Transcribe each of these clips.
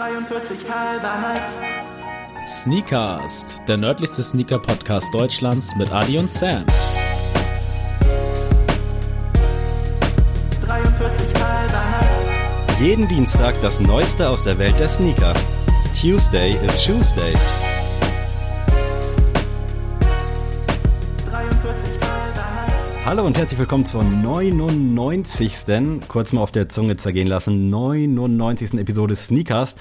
43 halber nice. Sneakast, der nördlichste Sneaker-Podcast Deutschlands mit Adi und Sam. 43 halber nice. Jeden Dienstag das Neueste aus der Welt der Sneaker. Tuesday is Shoesday. Hallo und herzlich willkommen zur 99. kurz mal auf der Zunge zergehen lassen, 99. Episode Sneakers.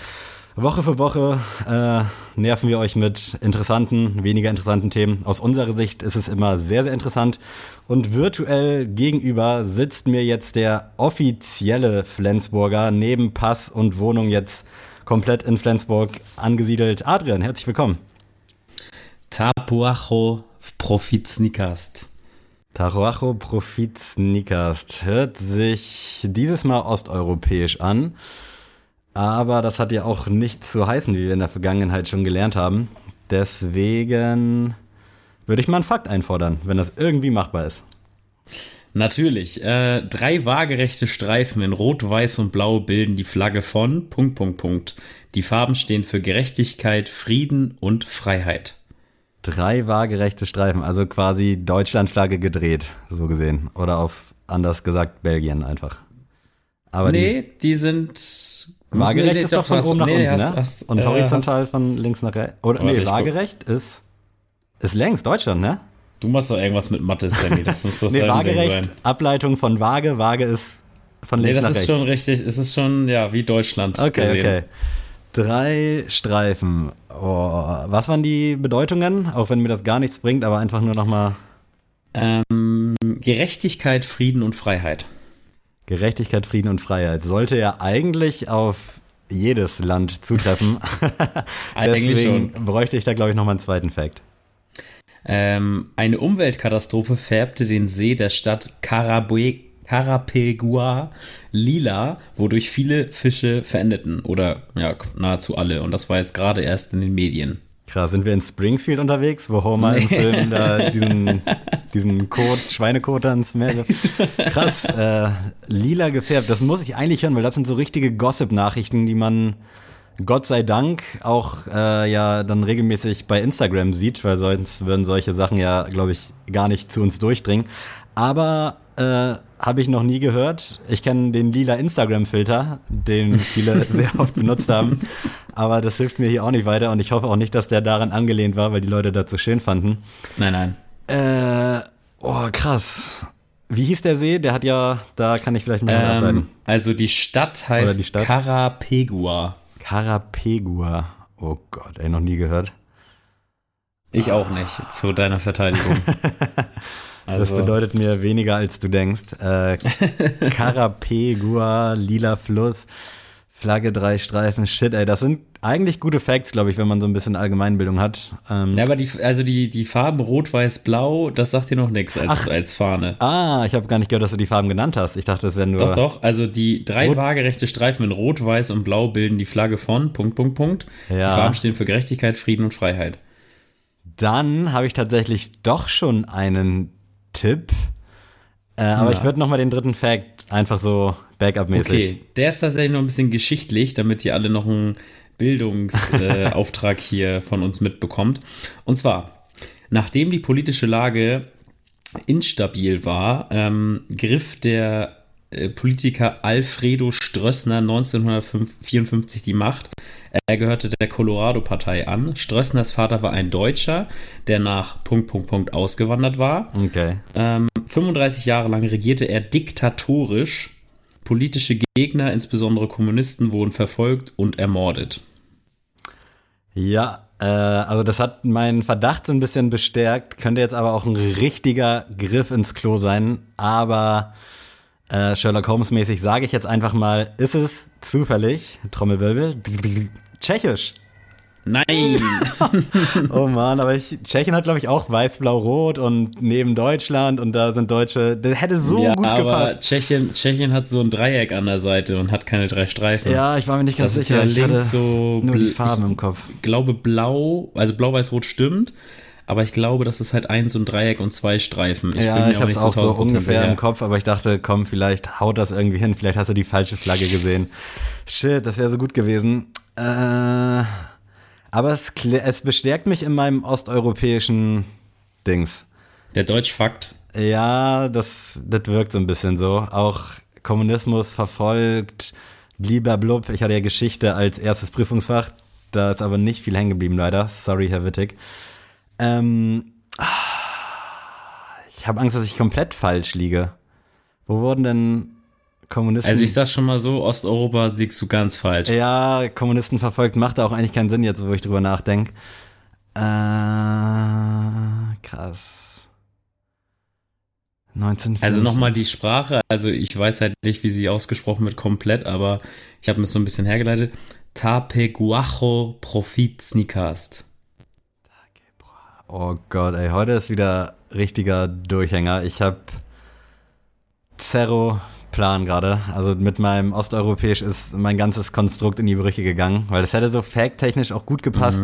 Woche für Woche äh, nerven wir euch mit interessanten, weniger interessanten Themen. Aus unserer Sicht ist es immer sehr, sehr interessant. Und virtuell gegenüber sitzt mir jetzt der offizielle Flensburger, neben Pass und Wohnung jetzt komplett in Flensburg angesiedelt. Adrian, herzlich willkommen. Tapuacho Profit Sneakast. Taroacho Profit Sneakers hört sich dieses Mal osteuropäisch an, aber das hat ja auch nichts zu heißen, wie wir in der Vergangenheit schon gelernt haben. Deswegen würde ich mal einen Fakt einfordern, wenn das irgendwie machbar ist. Natürlich, äh, drei waagerechte Streifen in Rot, Weiß und Blau bilden die Flagge von Punkt, Punkt, Punkt. Die Farben stehen für Gerechtigkeit, Frieden und Freiheit. Drei waagerechte Streifen, also quasi Deutschlandflagge gedreht, so gesehen. Oder auf anders gesagt Belgien einfach. Aber nee, die, sind waagerecht nee, ist doch von oben nach nee, unten, hast- ne? hast- Und äh, horizontal hast- von links nach rechts. Oder Warte, nee, guck. waagerecht ist ist längs Deutschland, ne? Du machst doch irgendwas mit Mathe, Sammy. Das muss doch Nee, waagerecht, sein. Ableitung von Waage, Waage ist von Nee, links das nach ist rechts. schon richtig. Es ist schon, ja, wie Deutschland. Okay, gesehen. okay. Drei Streifen. Oh, was waren die Bedeutungen? Auch wenn mir das gar nichts bringt, aber einfach nur nochmal Ähm, Gerechtigkeit, Frieden und Freiheit. Gerechtigkeit, Frieden und Freiheit. Sollte ja eigentlich auf jedes Land zutreffen. Eigentlich Deswegen schon. bräuchte ich da, glaube ich, nochmal einen zweiten Fact. Ähm, eine Umweltkatastrophe färbte den See der Stadt Carabue- Carapegua lila, wodurch viele Fische verendeten. Oder ja, nahezu alle. Und das war jetzt gerade erst in den Medien. Krass, sind wir in Springfield unterwegs, wo Homer im Film da diesen, diesen Kot, Schweinekot da ins Meer? Krass, äh, lila gefärbt. Das muss ich eigentlich hören, weil das sind so richtige Gossip-Nachrichten, die man Gott sei Dank auch äh, ja dann regelmäßig bei Instagram sieht, weil sonst würden solche Sachen ja, glaube ich, gar nicht zu uns durchdringen. Aber äh, habe ich noch nie gehört. Ich kenne den lila Instagram-Filter, den viele sehr oft benutzt haben. Aber das hilft mir hier auch nicht weiter und ich hoffe auch nicht, dass der daran angelehnt war, weil die Leute das so schön fanden. Nein, nein. Äh, oh, krass. Wie hieß der See? Der hat ja, da kann ich vielleicht nicht mehr Ähm, ableiten. also die Stadt heißt die Stadt? Carapegua. Carapegua. Oh Gott, ey, noch nie gehört. Ich auch nicht, zu deiner Verteidigung. Das Also, bedeutet mir weniger, als du denkst. Äh, Carapegua, lila Fluss, Flagge, drei Streifen, shit, ey. Das sind eigentlich gute Facts, glaube ich, wenn man so ein bisschen Allgemeinbildung hat. Ähm, ja, aber die, also die, die Farben Rot, Weiß, Blau, das sagt dir noch nichts als, als Fahne. Ah, ich habe gar nicht gehört, dass du die Farben genannt hast. Ich dachte, es wären nur. Doch, doch. Also die drei Rot- waagerechte Streifen in Rot, Weiß und Blau bilden die Flagge von Punkt, Punkt, Punkt. Ja. Die Farben stehen für Gerechtigkeit, Frieden und Freiheit. Dann habe ich tatsächlich doch schon einen Tipp. Äh, aber Ja. ich würde noch mal den dritten Fact einfach so Backup-mäßig. Okay, der ist tatsächlich noch ein bisschen geschichtlich, damit ihr alle noch einen Bildungsauftrag äh, hier von uns mitbekommt. Und zwar, nachdem die politische Lage instabil war, ähm, griff der Politiker Alfredo Strössner 1954 die Macht. Er gehörte der Colorado-Partei an. Strössners Vater war ein Deutscher, der nach Punkt, Punkt, Punkt ausgewandert war. Okay. Ähm, 35 Jahre lang regierte er diktatorisch. Politische Gegner, insbesondere Kommunisten, wurden verfolgt und ermordet. Ja, äh, also das hat meinen Verdacht so ein bisschen bestärkt. Könnte jetzt aber auch ein richtiger Griff ins Klo sein. Aber äh, Sherlock Holmes-mäßig sage ich jetzt einfach mal, ist es zufällig, Trommelwirbel, tschechisch. Nein! Oh Mann, aber ich, Tschechien hat, glaube ich, auch weiß, blau, rot und neben Deutschland und da sind Deutsche, das hätte so ja, gut aber gepasst. Tschechien, Tschechien hat so ein Dreieck an der Seite und hat keine drei Streifen. Ja, ich war mir nicht ganz das ist sicher. ja ich links hatte so. nur die Farben ich im Kopf. glaube blau, also blau, weiß, rot stimmt. Aber ich glaube, das ist halt eins und Dreieck und zwei Streifen. Ich ja, bin mir ich auch habe nicht auch so 1000% ungefähr im Kopf, aber ich dachte, komm, vielleicht haut das irgendwie hin. Vielleicht hast du die falsche Flagge gesehen. Shit, das wäre so gut gewesen. Äh, aber es, es bestärkt mich in meinem osteuropäischen Dings. Der Deutschfakt. Ja, das, das wirkt so ein bisschen so. Auch Kommunismus verfolgt, bliblablub. Ich hatte ja Geschichte als erstes Prüfungsfach. Da ist aber nicht viel hängen geblieben, leider. Sorry, Herr Wittig. Ähm, ich habe Angst, dass ich komplett falsch liege. Wo wurden denn Kommunisten... Also ich sag schon mal so, Osteuropa liegst du ganz falsch. ja, Kommunisten verfolgt macht auch eigentlich keinen Sinn jetzt, wo ich drüber nachdenke. Äh, krass. 19. Also nochmal die Sprache, also ich weiß halt nicht, wie sie ausgesprochen wird komplett, aber ich habe mir so ein bisschen hergeleitet. Tapeguajo Profit Sneakast. Oh Gott, ey, heute ist wieder richtiger Durchhänger. Ich habe Zero Plan gerade. Also mit meinem Osteuropäisch ist mein ganzes Konstrukt in die Brüche gegangen, weil das hätte so fact-technisch auch gut gepasst.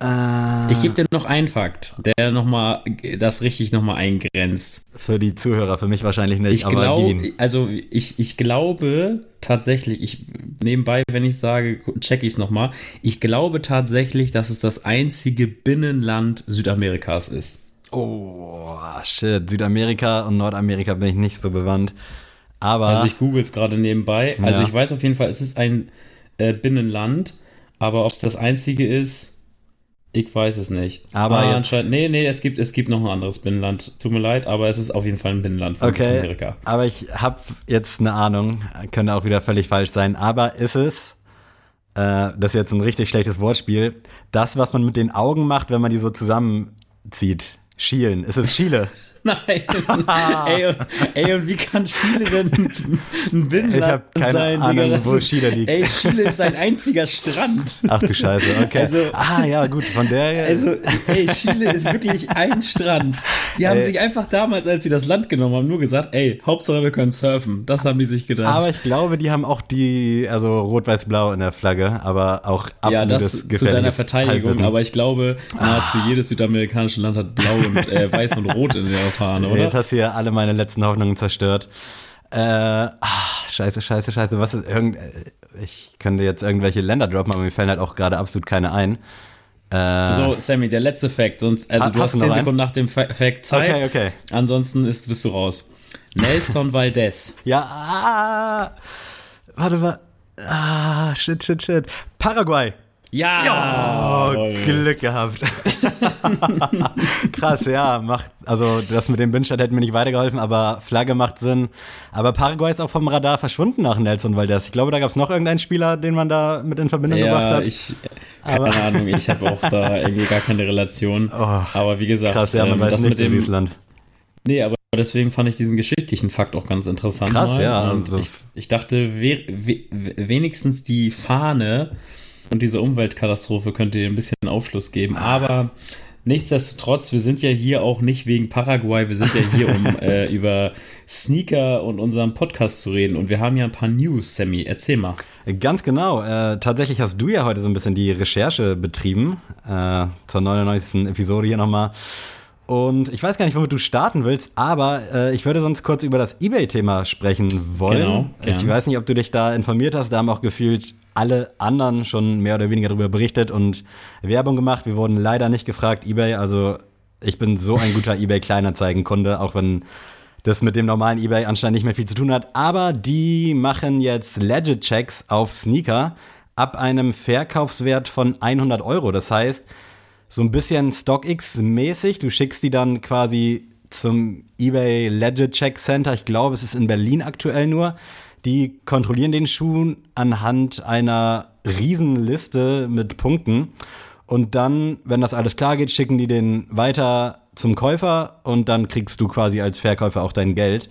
Äh, Ich gebe dir noch einen Fakt, der nochmal das richtig nochmal eingrenzt. für die Zuhörer, für mich wahrscheinlich nicht, Ich glaube, also ich, ich glaube tatsächlich, ich nebenbei, wenn ich sage, check ich es nochmal, ich glaube tatsächlich, dass es das einzige Binnenland Südamerikas ist. Oh, shit. Südamerika und Nordamerika bin ich nicht so bewandt. Aber Also ich google es gerade nebenbei. Also Ja. ich weiß auf jeden Fall, es ist ein äh, Binnenland, aber ob es das einzige ist, ich weiß es nicht. Aber ah, anscheinend, nee, nee, es gibt, es gibt noch ein anderes Binnenland. Tut mir leid, aber es ist auf jeden Fall ein Binnenland von okay, Südamerika. aber ich habe jetzt eine Ahnung, könnte auch wieder völlig falsch sein, aber ist es, äh, das ist jetzt ein richtig schlechtes Wortspiel, das, was man mit den Augen macht, wenn man die so zusammenzieht? Schielen. Ist es Chile? Nein. ey, und, ey, und wie kann Chile denn ein- Binnenland sein? Ahnung, das wo ist, Chile liegt. Ey, Chile ist ein einziger Strand. Ach du Scheiße, okay. Also- ah ja, gut, von der. Also, ey, Chile ist wirklich ein Strand. Die haben Ey. sich einfach damals, als sie das Land genommen haben, nur gesagt, ey, Hauptsache wir können surfen. Das haben die sich gedacht. aber ich glaube, die haben auch die, also rot-weiß-blau in der Flagge, aber auch ja, absolutes das zu deiner Verteidigung, Halbwissen. aber ich glaube, nahezu jedes südamerikanische Land hat blau und äh, weiß und rot in der Fahne, oder? Jetzt hast du ja alle meine letzten Hoffnungen zerstört. Äh, ah, scheiße, scheiße, scheiße. Was ist irgend. äh, Ich könnte jetzt irgendwelche Länder droppen, aber mir fallen halt auch gerade absolut keine ein. Äh, So, Sammy, der letzte Fact. Sonst, also Ah, du hast hast du noch 10 einen? Sekunden nach dem Fa Fact Zeit. Okay, okay. Ansonsten ist, bist du raus. Nelson Valdez. Ja, ah, warte mal. Ah, shit, shit, shit. Paraguay. Ja! Oh, Glück gehabt. Krass, ja, macht, also das mit dem Bindstadt hätte mir nicht weitergeholfen, aber Flagge macht Sinn. Aber Paraguay ist auch vom Radar verschwunden nach Nelson Valdez. Ich glaube, da gab es noch irgendeinen Spieler, den man da mit in Verbindung gebracht Ja, hat. ich, keine Ahnung, ich habe auch da irgendwie gar keine Relation. aber wie gesagt, Oh, Krass, ja, man ähm, weiß das nicht mit in dem, dieses Land. Nee, aber deswegen fand ich diesen geschichtlichen Fakt auch ganz interessant. Krass, mal. ja, Und also- ich, ich dachte, we, we, wenigstens die Fahne und diese Umweltkatastrophe könnte dir ein bisschen Aufschluss geben. Aber nichtsdestotrotz, wir sind ja hier auch nicht wegen Paraguay, wir sind ja hier, um äh, über Sneaker und unseren Podcast zu reden. Und wir haben ja ein paar News, Sammy. Erzähl mal. Ganz genau. Äh, tatsächlich hast du ja heute so ein bisschen die Recherche betrieben äh, zur 99. Episode hier nochmal. Und ich weiß gar nicht, womit du starten willst, aber äh, ich würde sonst kurz über das Ebay-Thema sprechen wollen. Genau, ich weiß nicht, ob du dich da informiert hast. Da haben auch gefühlt alle anderen schon mehr oder weniger darüber berichtet und Werbung gemacht. Wir wurden leider nicht gefragt, Ebay. Also ich bin so ein guter Ebay-Kleinanzeigen-Kunde, auch wenn das mit dem normalen eBay anscheinend nicht mehr viel zu tun hat. Aber die machen jetzt Legit-Checks auf Sneaker ab einem Verkaufswert von 100 Euro. Das heißt, so ein bisschen StockX-mäßig. Du schickst die dann quasi zum eBay Legit Check Center. Ich glaube, es ist in Berlin aktuell nur. Die kontrollieren den Schuh anhand einer Riesenliste mit Punkten. Und dann, wenn das alles klar geht, schicken die den weiter zum Käufer und dann kriegst du quasi als Verkäufer auch dein Geld.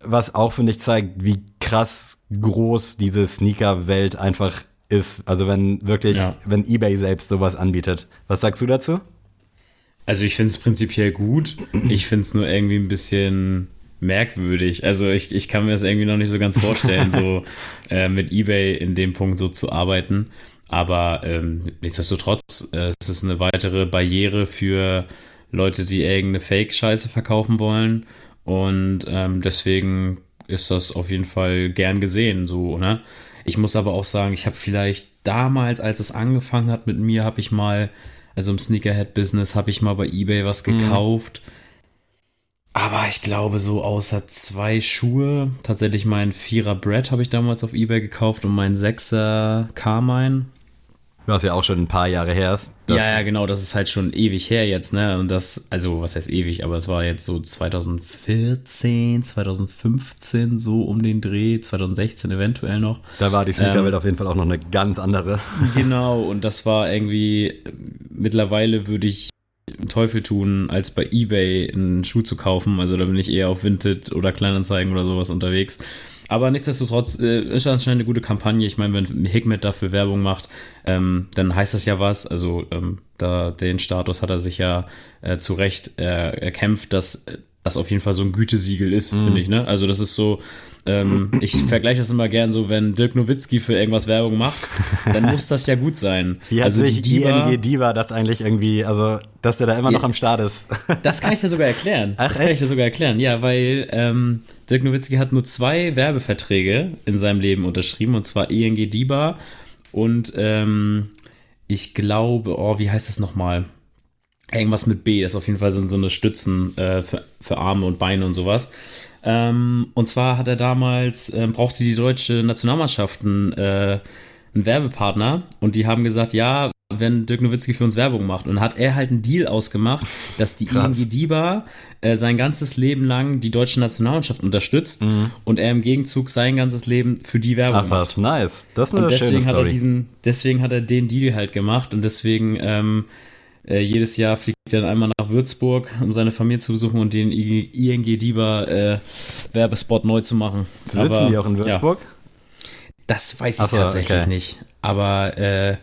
Was auch, finde ich, zeigt, wie krass groß diese Sneaker-Welt einfach ist. Also wenn wirklich, Ja. wenn eBay selbst sowas anbietet. Was sagst du dazu? Also ich finde es prinzipiell gut. Ich finde es nur irgendwie ein bisschen merkwürdig. Also ich, ich kann mir das irgendwie noch nicht so ganz vorstellen, so äh, mit eBay in dem Punkt so zu arbeiten. Aber ähm, nichtsdestotrotz, äh, es ist eine weitere Barriere für Leute, die irgendeine Fake-Scheiße verkaufen wollen. Und ähm, deswegen ist das auf jeden Fall gern gesehen, so, ne? Ich muss aber auch sagen, ich habe vielleicht damals, als es angefangen hat mit mir, habe ich mal, also im Sneakerhead-Business, habe ich mal bei eBay was Mhm. gekauft. Aber ich glaube, so außer zwei Schuhe, tatsächlich mein Vierer Brett habe ich damals auf eBay gekauft und mein Sechser Carmine. Was ja auch schon ein paar Jahre her ist. Ja, ja, genau, das ist halt schon ewig her jetzt, ne? Und das, also, was heißt ewig, aber es war jetzt so 2014, 2015, so um den Dreh, 2016 eventuell noch. Da war die Sneakerwelt Ähm, auf jeden Fall auch noch eine ganz andere. Genau, und das war irgendwie, mittlerweile würde ich einen Teufel tun, als bei Ebay einen Schuh zu kaufen. Also da bin ich eher auf Vinted oder Kleinanzeigen oder sowas unterwegs. Aber nichtsdestotrotz äh, ist anscheinend eine gute Kampagne. Ich meine, wenn Hikmet dafür Werbung macht, ähm, dann heißt das ja was. Also ähm, da den Status hat er sich ja äh, zu Recht äh, erkämpft, dass das auf jeden Fall so ein Gütesiegel ist, finde ich. Ne? Also das ist so, ähm, ich vergleiche das immer gern so, wenn Dirk Nowitzki für irgendwas Werbung macht, dann muss das ja gut sein. Wie hat also sich die Diva, ING Diva das eigentlich irgendwie, also dass der da immer noch am Start ist? das kann ich dir sogar erklären. Ach, das kann ich dir sogar erklären, ja, weil ähm, Dirk Nowitzki hat nur zwei Werbeverträge in seinem Leben unterschrieben, und zwar ING Diba und ähm, ich glaube, oh, wie heißt das nochmal? Irgendwas mit B, das ist auf jeden Fall so, so eine Stützen äh, für, für Arme und Beine und sowas. Ähm, und zwar hat er damals, ähm, brauchte die deutsche Nationalmannschaften äh, einen Werbepartner und die haben gesagt, ja, wenn Dirk Nowitzki für uns Werbung macht. Und hat er halt einen Deal ausgemacht, dass die. ING Diba äh, sein ganzes Leben lang die deutsche Nationalmannschaft unterstützt und er im Gegenzug sein ganzes Leben für die Werbung Ach macht. nice. Das ist eine Und schöne deswegen hat er Story. diesen, deswegen hat er den Deal halt gemacht und deswegen ähm, äh, jedes Jahr fliegt er dann einmal nach Würzburg, um seine Familie zu besuchen und den ING Diba äh, Werbespot neu zu machen. Sitzen Aber, die auch in Ja, Würzburg? das weiß ich so, tatsächlich okay. nicht. Aber äh,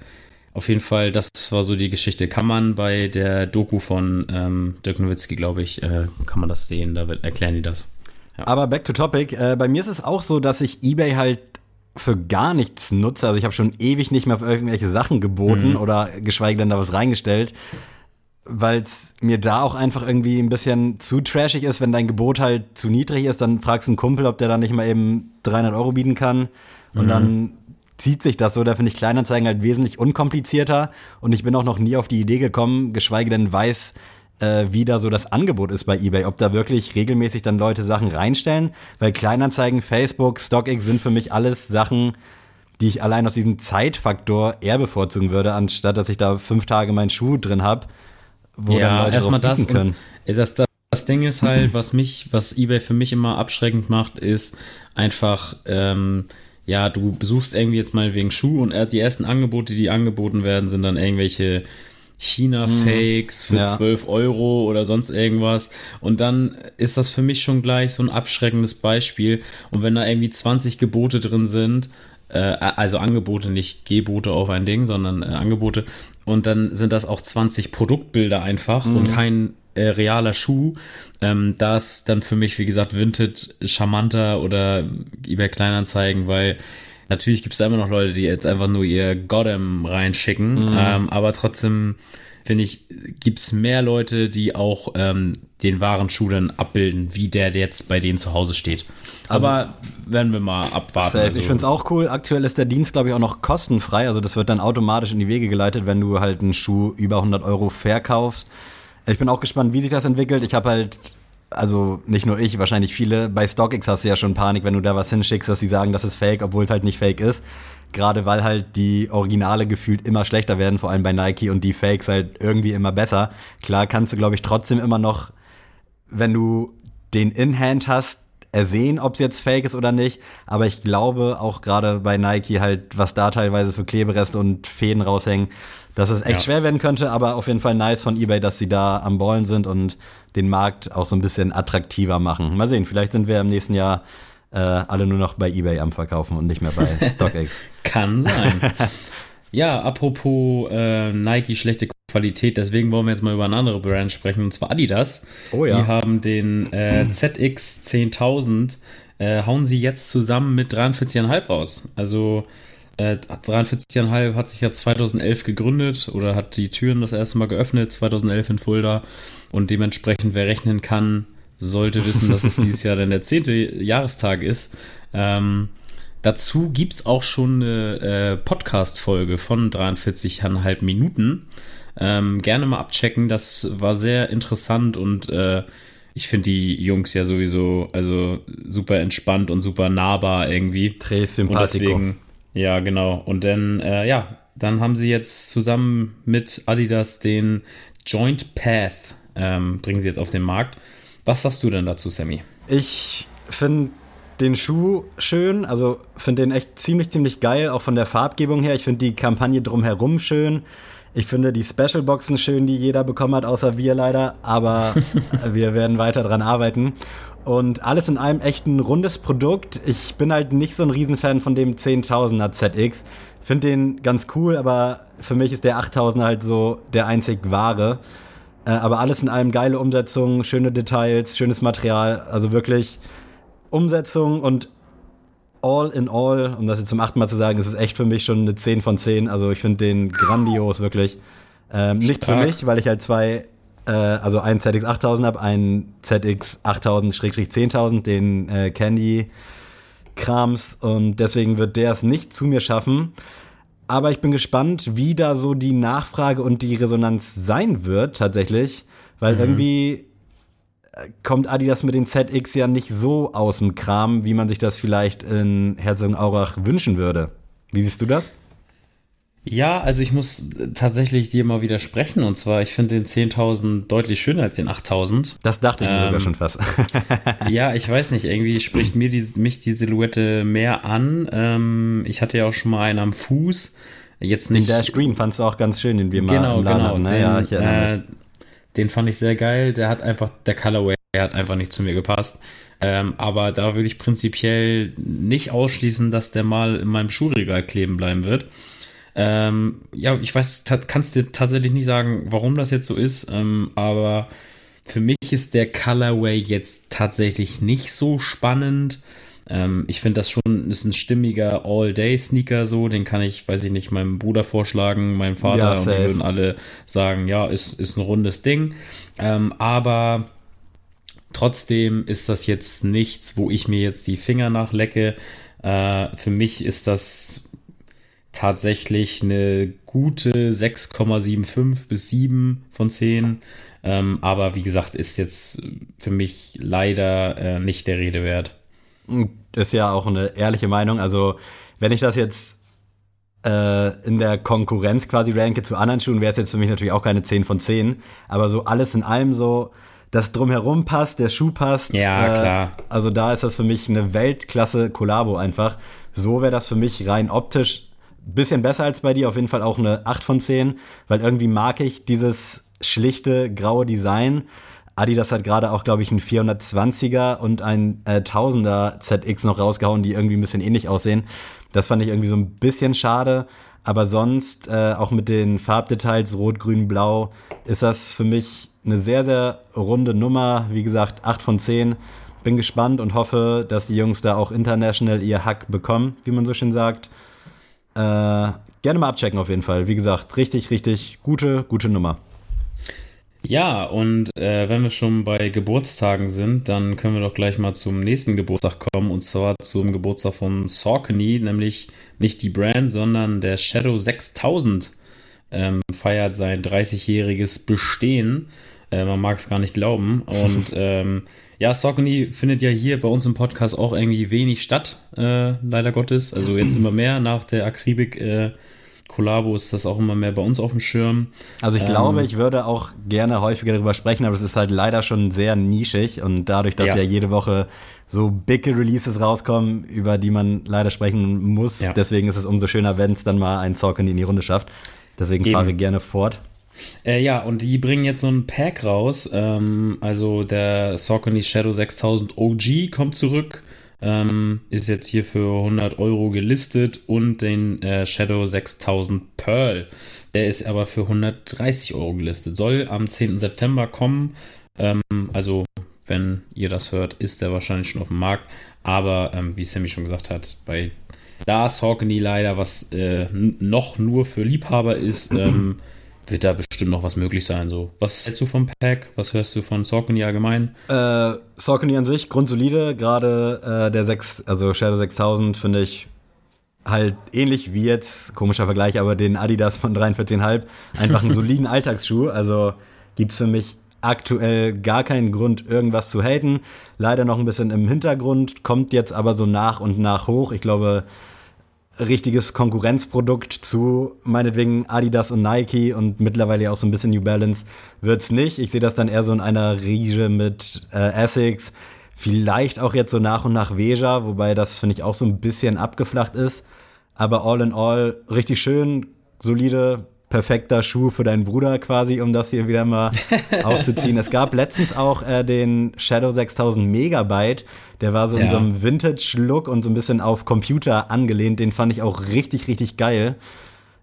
auf jeden Fall, das war so die Geschichte. Kann man bei der Doku von ähm, Dirk Nowitzki, glaube ich, äh, kann man das sehen. Da wird, erklären die das. Aber back to topic. Äh, bei mir ist es auch so, dass ich eBay halt für gar nichts nutze. Also ich habe schon ewig nicht mehr auf irgendwelche Sachen geboten oder geschweige denn da was reingestellt, weil es mir da auch einfach irgendwie ein bisschen zu trashig ist, wenn dein Gebot halt zu niedrig ist, dann fragst du einen Kumpel, ob der da nicht mal eben 300 Euro bieten kann. Und dann zieht sich das so, da finde ich Kleinanzeigen halt wesentlich unkomplizierter. Und ich bin auch noch nie auf die Idee gekommen, geschweige denn weiß, äh, wie da so das Angebot ist bei eBay, ob da wirklich regelmäßig dann Leute Sachen reinstellen, weil Kleinanzeigen, Facebook, StockX sind für mich alles Sachen, die ich allein aus diesem Zeitfaktor eher bevorzugen würde, anstatt dass ich da fünf Tage meinen Schuh drin habe, wo dann Leute erstmal das. können. Das, das, das Ding ist halt, was mich, was eBay für mich immer abschreckend macht, ist einfach, ähm, ja, du besuchst irgendwie jetzt mal wegen Schuh und er- die ersten Angebote, die angeboten werden, sind dann irgendwelche China-Fakes für Ja. 12 Euro oder sonst irgendwas. Und dann ist das für mich schon gleich so ein abschreckendes Beispiel. Und wenn da irgendwie 20 Gebote drin sind, äh, also Angebote, nicht Gebote auf ein Ding, sondern äh, Angebote. Und dann sind das auch 20 Produktbilder einfach und kein äh, realer Schuh. Ähm, da ist dann für mich, wie gesagt, Vinted charmanter oder eBay Kleinanzeigen, weil natürlich gibt es da immer noch Leute, die jetzt einfach nur ihr Goddam reinschicken. Ähm, aber trotzdem finde ich, gibt es mehr Leute, die auch ähm, den wahren Schuh dann abbilden, wie der, der jetzt bei denen zu Hause steht. Aber werden wir mal abwarten. Also, ich finde es auch cool. Aktuell ist der Dienst, glaube ich, auch noch kostenfrei. Also das wird dann automatisch in die Wege geleitet, wenn du halt einen Schuh über 100 Euro verkaufst. Ich bin auch gespannt, wie sich das entwickelt. Ich habe halt, also nicht nur ich, wahrscheinlich viele. Bei StockX hast du ja schon Panik, wenn du da was hinschickst, dass sie sagen, das ist fake, obwohl es halt nicht fake ist. Gerade weil halt die Originale gefühlt immer schlechter werden, vor allem bei Nike und die Fakes halt irgendwie immer besser. Klar kannst du, glaube ich, trotzdem immer noch wenn du den In-Hand hast, ersehen, ob es jetzt fake ist oder nicht. Aber ich glaube auch gerade bei Nike halt, was da teilweise für Klebereste und Fäden raushängen, dass es echt Ja. schwer werden könnte. Aber auf jeden Fall nice von eBay, dass sie da am Ballen sind und den Markt auch so ein bisschen attraktiver machen. Mal sehen, vielleicht sind wir im nächsten Jahr äh, alle nur noch bei eBay am Verkaufen und nicht mehr bei StockX. Kann sein. ja, apropos äh, Nike schlechte Qualität, deswegen wollen wir jetzt mal über eine andere Brand sprechen, und zwar Adidas. Oh ja. Die haben den äh, ZX 10.000, äh, hauen sie jetzt zusammen mit 43,5 raus. Also äh, 43,5 hat sich ja 2011 gegründet oder hat die Türen das erste Mal geöffnet, 2011 in Fulda. Und dementsprechend, wer rechnen kann, sollte wissen, dass es dieses Jahr dann der zehnte Jahrestag ist. Ähm, Dazu gibt es auch schon eine äh, Podcast-Folge von 43,5 Minuten. Ähm, gerne mal abchecken, das war sehr interessant und äh, ich finde die Jungs ja sowieso also super entspannt und super nahbar irgendwie. Très Und deswegen, ja, genau. Und dann, äh, ja, dann haben sie jetzt zusammen mit Adidas den Joint Path, ähm, bringen sie jetzt auf den Markt. Was sagst du denn dazu, Sammy? Ich finde den Schuh schön, also finde den echt ziemlich, ziemlich geil, auch von der Farbgebung her. Ich finde die Kampagne drumherum schön. Ich finde die Special-Boxen schön, die jeder bekommen hat, außer wir leider. Aber wir werden weiter dran arbeiten. Und alles in allem echt ein rundes Produkt. Ich bin halt nicht so ein Riesenfan von dem 10.000er ZX. Finde den ganz cool, aber für mich ist der 8000er halt so der einzig wahre. Äh, aber alles in allem geile Umsetzung, schöne Details, schönes Material. Also wirklich Umsetzung und all in all, um das jetzt zum achten Mal zu sagen, ist es echt für mich schon eine 10 von 10. Also ich finde den grandios, wirklich. Ähm, nicht für mich, weil ich halt zwei, äh, also einen ZX 8000 habe, einen ZX 8000-10000, den äh, Candy Krams und deswegen wird der es nicht zu mir schaffen. Aber ich bin gespannt, wie da so die Nachfrage und die Resonanz sein wird, tatsächlich. Weil irgendwie äh, kommt Adidas mit den ZX ja nicht so aus dem Kram, wie man sich das vielleicht in Herzogenaurach wünschen würde. Wie siehst du das? Ja, also ich muss tatsächlich dir mal widersprechen. Und zwar, ich finde den 10.000 deutlich schöner als den 8.000. Das dachte ich mir Ähm, sogar schon fast. Ja, ich weiß nicht, irgendwie spricht mir die, mich die Silhouette mehr an. Ähm, ich hatte ja auch schon mal einen am Fuß. Jetzt Den nicht. Dash Green fandst du auch ganz schön, den wir mal genau, im Laden genau. hatten. Ne? Den, ja, ich erinnere äh, mich. den fand ich sehr geil. Der hat einfach, der Colorway hat einfach nicht zu mir gepasst. Ähm, aber da würde ich prinzipiell nicht ausschließen, dass der mal in meinem Schuhregal kleben bleiben wird. Ähm, ja, ich weiß, kannst dir tatsächlich nicht sagen, warum das jetzt so ist, ähm, aber für mich ist der Colorway jetzt tatsächlich nicht so spannend. Ähm, ich finde das schon, ist ein stimmiger All-Day-Sneaker so, den kann ich, weiß ich nicht, meinem Bruder vorschlagen, meinem Vater Ja, und die würden alle sagen, ja, ist, ist ein rundes Ding. Ähm, aber trotzdem ist das jetzt nichts, wo ich mir jetzt die Finger nachlecke. Äh, für mich ist das tatsächlich eine gute 6,75 bis 7 von 10. Ähm, aber wie gesagt, ist jetzt für mich leider äh, nicht der Rede wert. Das ist ja auch eine ehrliche Meinung. Also, wenn ich das jetzt äh, in der Konkurrenz quasi ranke zu anderen Schuhen, wäre es jetzt für mich natürlich auch keine 10 von 10. Aber so alles in allem so, das drumherum passt, der Schuh passt. Ja, äh, klar. Also da ist das für mich eine Weltklasse-Kollabo einfach. So wäre das für mich rein optisch bisschen besser als bei dir, auf jeden Fall auch eine 8 von 10, weil irgendwie mag ich dieses schlichte graue Design. Adidas hat gerade auch, glaube ich, einen 420er und ein äh, 1000er ZX noch rausgehauen, die irgendwie ein bisschen ähnlich aussehen. Das fand ich irgendwie so ein bisschen schade. Aber sonst, äh, auch mit den Farbdetails, Rot, Grün, Blau, ist das für mich eine sehr, sehr runde Nummer. Wie gesagt, 8 von 10. Bin gespannt und hoffe, dass die Jungs da auch international ihr Hack bekommen, wie man so schön sagt. Äh, gerne mal abchecken auf jeden Fall. Wie gesagt, richtig, richtig gute, gute Nummer. Ja, und äh, wenn wir schon bei Geburtstagen sind, dann können wir doch gleich mal zum nächsten Geburtstag kommen. Und zwar zum Geburtstag von Saucony, nämlich nicht die Brand, sondern der Shadow 6000 ähm, feiert sein 30-jähriges Bestehen. Äh, man mag es gar nicht glauben. Und ähm, ja, Saucony findet ja hier bei uns im Podcast auch irgendwie wenig statt, äh, leider Gottes. Also jetzt immer mehr nach der Akribik. Äh, Kollabo ist das auch immer mehr bei uns auf dem Schirm. Also ich Ähm. glaube, ich würde auch gerne häufiger darüber sprechen, aber es ist halt leider schon sehr nischig und dadurch, dass Ja. ja, jede Woche so bicke Releases rauskommen, über die man leider sprechen muss, Ja. deswegen ist es umso schöner, wenn es dann mal ein Saucony in die Runde schafft. Deswegen Eben. fahre gerne fort. Äh, ja, und die bringen jetzt so ein Pack raus. Ähm, also der Saucony Shadow 6000 OG kommt zurück. Ähm, ist jetzt hier für 100 Euro gelistet und den äh, Shadow 6000 Pearl. Der ist aber für 130 Euro gelistet. Soll am 10. September kommen. Ähm, also, wenn ihr das hört, ist der wahrscheinlich schon auf dem Markt. Aber ähm, wie Sammy schon gesagt hat, bei da Saucony leider was äh, noch nur für Liebhaber ist, ähm, wird da bestimmt noch was möglich sein. So, was hältst du vom Pack? Was hörst du von Saucony allgemein? Äh, Saucony an sich, grundsolide, gerade äh, der 6, also Shadow 6000 finde ich halt ähnlich wie jetzt, komischer Vergleich, aber den Adidas von 43,5, einfach einen soliden Alltagsschuh. Also gibt's für mich aktuell gar keinen Grund, irgendwas zu haten. Leider noch ein bisschen im Hintergrund, kommt jetzt aber so nach und nach hoch. Ich glaube, richtiges Konkurrenzprodukt zu meinetwegen Adidas und Nike und mittlerweile auch so ein bisschen New Balance wird's nicht. Ich sehe das dann eher so in einer Riege mit äh, Essex, vielleicht auch jetzt so nach und nach Veja, wobei das finde ich auch so ein bisschen abgeflacht ist. Aber all in all richtig schön, solide, perfekter Schuh für deinen Bruder quasi, um das hier wieder mal aufzuziehen. Es gab letztens auch äh, den Shadow 6000 Megabyte, der war so ja. in so einem Vintage-Look und so ein bisschen auf Computer angelehnt. Den fand ich auch richtig, richtig geil.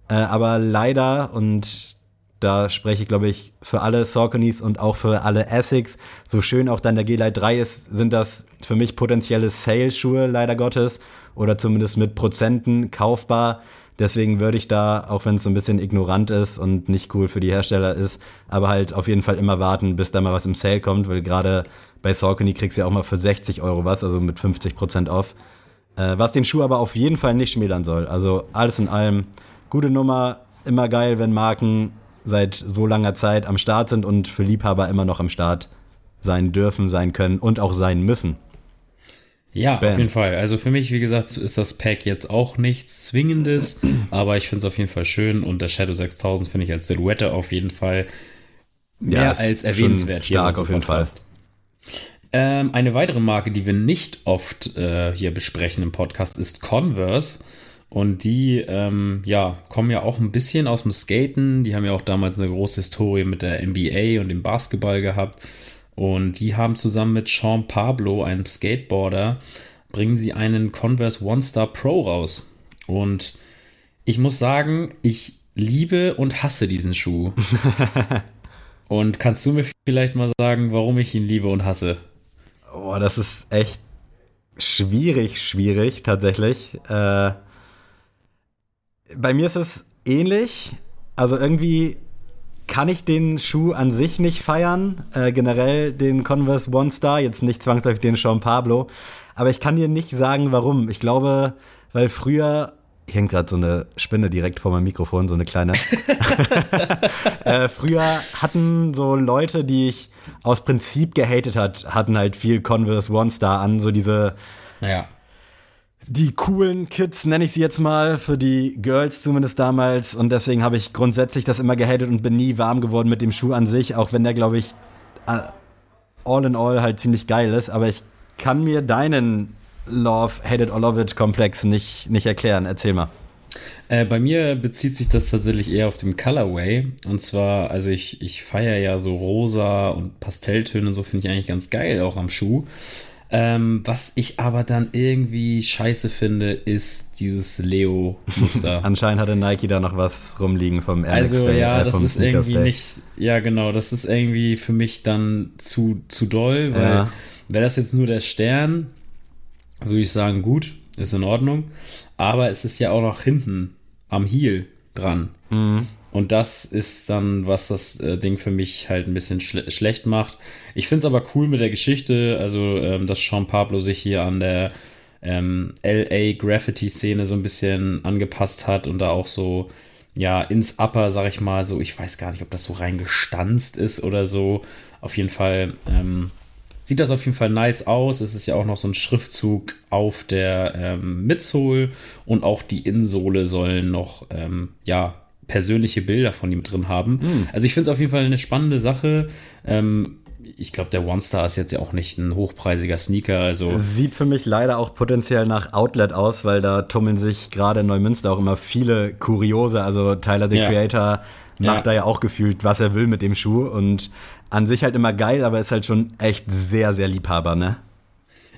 Äh, aber leider, und da spreche ich, glaube ich, für alle Sauconys und auch für alle Essex, so schön auch dann der G-Lite 3 ist, sind das für mich potenzielle Sales-Schuhe, leider Gottes, oder zumindest mit Prozenten kaufbar. Deswegen würde ich da, auch wenn es so ein bisschen ignorant ist und nicht cool für die Hersteller ist, aber halt auf jeden Fall immer warten, bis da mal was im Sale kommt, weil gerade bei Saucony kriegst du ja auch mal für 60 Euro was, also mit 50 Prozent off. Äh, was den Schuh aber auf jeden Fall nicht schmälern soll. Also alles in allem gute Nummer, immer geil, wenn Marken seit so langer Zeit am Start sind und für Liebhaber immer noch am Start sein dürfen, sein können und auch sein müssen. Ja, Bam. auf jeden Fall. Also für mich, wie gesagt, ist das Pack jetzt auch nichts Zwingendes, aber ich finde es auf jeden Fall schön und der Shadow 6000 finde ich als Silhouette auf jeden Fall mehr ja, als erwähnenswert hier. Stark auf jeden Fall. Ähm, eine weitere Marke, die wir nicht oft äh, hier besprechen im Podcast, ist Converse. Und die, ähm, ja, kommen ja auch ein bisschen aus dem Skaten. Die haben ja auch damals eine große Historie mit der NBA und dem Basketball gehabt. Und die haben zusammen mit Sean Pablo, einem Skateboarder, bringen sie einen Converse One Star Pro raus. Und ich muss sagen, ich liebe und hasse diesen Schuh. und kannst du mir vielleicht mal sagen, warum ich ihn liebe und hasse? Oh, das ist echt schwierig, schwierig tatsächlich. Äh, bei mir ist es ähnlich. Also irgendwie kann ich den Schuh an sich nicht feiern. Äh, generell den Converse One Star, jetzt nicht zwangsläufig den Sean Pablo. Aber ich kann dir nicht sagen, warum. Ich glaube, weil früher hier hängt gerade so eine Spinne direkt vor meinem Mikrofon, so eine kleine. äh, früher hatten so Leute, die ich aus Prinzip gehatet hat, hatten halt viel Converse One Star an, so diese ja die coolen Kids, nenne ich sie jetzt mal, für die Girls zumindest damals. Und deswegen habe ich grundsätzlich das immer gehatet und bin nie warm geworden mit dem Schuh an sich, auch wenn der, glaube ich, äh, all in all halt ziemlich geil ist. Aber ich kann mir deinen Love, Hate It or Love It Komplex nicht, nicht erklären. Erzähl mal. Äh, bei mir bezieht sich das tatsächlich eher auf den Colorway. Und zwar, also ich, ich feiere ja so rosa und Pastelltöne und so finde ich eigentlich ganz geil, auch am Schuh. Ähm, was ich aber dann irgendwie scheiße finde, ist dieses Leo-Muster. Anscheinend hatte Nike da noch was rumliegen vom Air Also Day, ja, äh, das ist Sneakers irgendwie Day. nicht, ja genau, das ist irgendwie für mich dann zu, zu doll, weil ja. wäre das jetzt nur der Stern, würde ich sagen, gut, ist in Ordnung. Aber es ist ja auch noch hinten am Heel dran. Mhm. Und das ist dann, was das äh, Ding für mich halt ein bisschen schle schlecht macht. Ich finde es aber cool mit der Geschichte, also ähm, dass Sean Pablo sich hier an der ähm, LA Graffiti-Szene so ein bisschen angepasst hat und da auch so, ja, ins Upper, sag ich mal, so, ich weiß gar nicht, ob das so reingestanzt ist oder so. Auf jeden Fall ähm, sieht das auf jeden Fall nice aus. Es ist ja auch noch so ein Schriftzug auf der ähm, Midsole und auch die Innensohle sollen noch, ähm, ja, persönliche Bilder von ihm drin haben. Mhm. Also ich finde es auf jeden Fall eine spannende Sache. Ähm, ich glaube, der One Star ist jetzt ja auch nicht ein hochpreisiger Sneaker. Also Sieht für mich leider auch potenziell nach Outlet aus, weil da tummeln sich gerade in Neumünster auch immer viele Kuriose. Also Tyler the ja. Creator macht ja. da ja auch gefühlt, was er will mit dem Schuh. Und an sich halt immer geil, aber ist halt schon echt sehr, sehr Liebhaber, ne?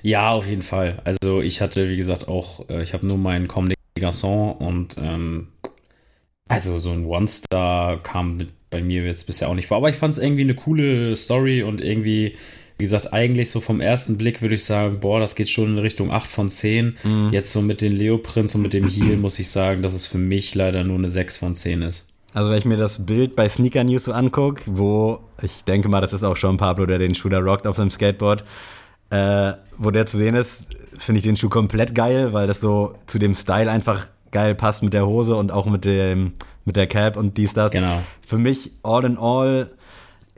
Ja, auf jeden Fall. Also ich hatte, wie gesagt, auch, äh, ich habe nur meinen Comme des Garçons und ähm, also so ein One-Star kam mit, bei mir jetzt bisher auch nicht vor. Aber ich fand es irgendwie eine coole Story und irgendwie, wie gesagt, eigentlich so vom ersten Blick würde ich sagen, boah, das geht schon in Richtung 8 von 10. Mhm. Jetzt so mit den Leoprints und mit dem Heel muss ich sagen, dass es für mich leider nur eine 6 von 10 ist. Also wenn ich mir das Bild bei Sneaker News so angucke, wo ich denke mal, das ist auch schon Pablo, der den Shooter rockt auf seinem Skateboard, äh, wo der zu sehen ist, finde ich den Schuh komplett geil, weil das so zu dem Style einfach geil passt mit der Hose und auch mit dem mit der Cap und dies das. Genau. Für mich all in all,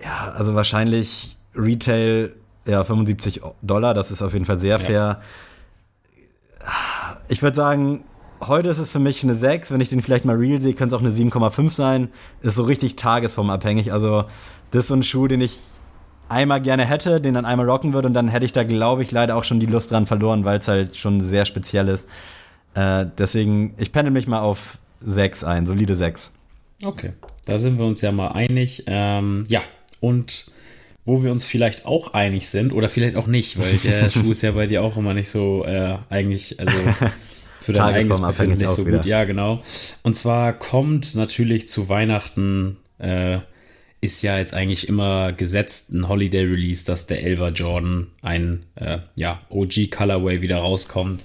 ja, also wahrscheinlich Retail ja 75 Dollar, das ist auf jeden Fall sehr fair. Ich würde sagen, heute ist es für mich eine 6. Wenn ich den vielleicht mal real sehe, könnte es auch eine 7,5 sein. Ist so richtig tagesformabhängig. Also, das ist so ein Schuh, den ich einmal gerne hätte, den dann einmal rocken würde und dann hätte ich da, glaube ich, leider auch schon die Lust dran verloren, weil es halt schon sehr speziell ist. Äh, deswegen, ich pendel mich mal auf 6 ein, solide 6. Okay, da sind wir uns ja mal einig. Ähm, ja, und wo wir uns vielleicht auch einig sind oder vielleicht auch nicht, weil der Schuh ist ja bei dir auch immer nicht so äh, eigentlich, also für dein eigenes Befinden nicht so gut. Ja, genau. Und zwar kommt natürlich zu Weihnachten, äh, ist ja jetzt eigentlich immer gesetzt ein Holiday Release, dass der Elva Jordan, ein äh, ja, OG Colorway wieder rauskommt.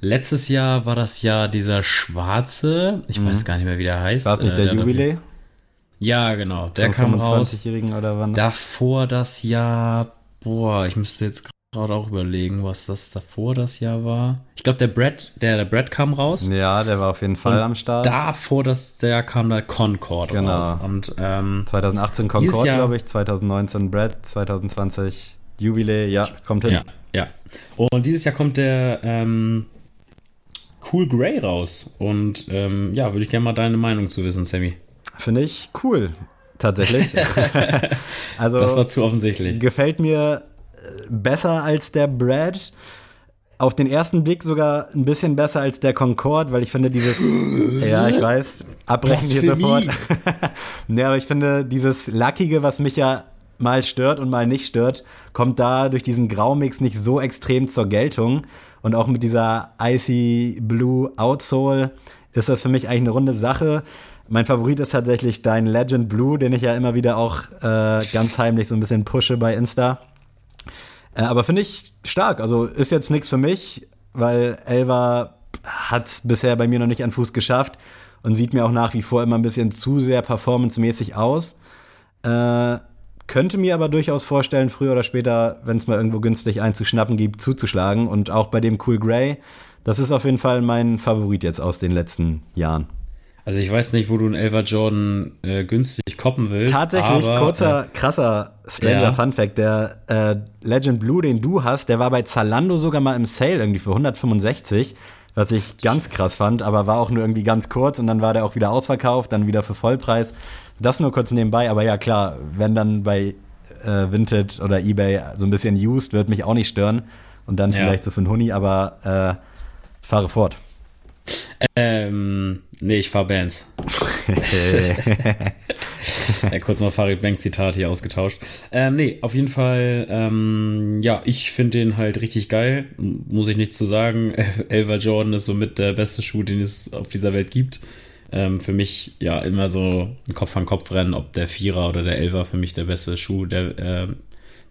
Letztes Jahr war das ja dieser schwarze, ich mhm. weiß gar nicht mehr, wie der heißt. War es nicht äh, der, der Jubiläe? Ja, genau. Der kam raus. Oder wann? Davor das Jahr, boah, ich müsste jetzt gerade auch überlegen, was das davor das Jahr war. Ich glaube, der Brad, der, der Brad kam raus. Ja, der war auf jeden Fall Und am Start. Davor das, der kam der Concord Genau. raus. Und ähm, 2018 Dieses Concord, Jahr- glaube ich, 2019 Brad, 2020 Jubiläe, ja, kommt hin. ja, ja. Und dieses Jahr kommt der ähm, Cool Grey raus. Und ähm, ja, würde ich gerne mal deine Meinung zu wissen, Sammy. Finde ich cool, tatsächlich. also Das war zu offensichtlich. gefällt mir äh, besser als der Brad. Auf den ersten Blick sogar ein bisschen besser als der Concorde, weil ich finde dieses, ja, ich weiß, abbrechen hier Blasphemie. sofort. ne, aber ich finde dieses Lackige, was mich ja mal stört und mal nicht stört, kommt da durch diesen Graumix nicht so extrem zur Geltung. Und auch mit dieser Icy Blue Outsole ist das für mich eigentlich eine runde Sache. Mein Favorit ist tatsächlich dein Legend Blue, den ich ja immer wieder auch äh, ganz heimlich so ein bisschen pushe bei Insta. Äh, aber finde ich stark. Also ist jetzt nichts für mich, weil Elva hat bisher bei mir noch nicht an Fuß geschafft und sieht mir auch nach wie vor immer ein bisschen zu sehr performancemäßig aus. Äh, könnte mir aber durchaus vorstellen, früher oder später, wenn es mal irgendwo günstig einzuschnappen gibt, zuzuschlagen. Und auch bei dem Cool Grey, das ist auf jeden Fall mein Favorit jetzt aus den letzten Jahren. Also ich weiß nicht, wo du einen Elva Jordan äh, günstig koppen willst. Tatsächlich, aber, kurzer, krasser Stranger ja. Fun Fact, der äh, Legend Blue, den du hast, der war bei Zalando sogar mal im Sale irgendwie für 165, was ich ganz krass fand, aber war auch nur irgendwie ganz kurz und dann war der auch wieder ausverkauft, dann wieder für Vollpreis. Das nur kurz nebenbei, aber ja klar, wenn dann bei äh, Vinted oder Ebay so ein bisschen used, wird mich auch nicht stören und dann Ja. vielleicht so für einen Huni, aber äh, fahre fort. Ähm, nee, ich fahr Bands. ja, kurz mal Farid Bank Zitat hier ausgetauscht. Ähm, nee, auf jeden Fall, ähm, ja, ich finde den halt richtig geil. Muss ich nichts zu sagen. Elva Jordan ist somit der beste Schuh, den es auf dieser Welt gibt. Ähm, für mich ja immer so ein Kopf an Kopf rennen, ob der Vierer oder der Elfer für mich der beste Schuh der, ähm,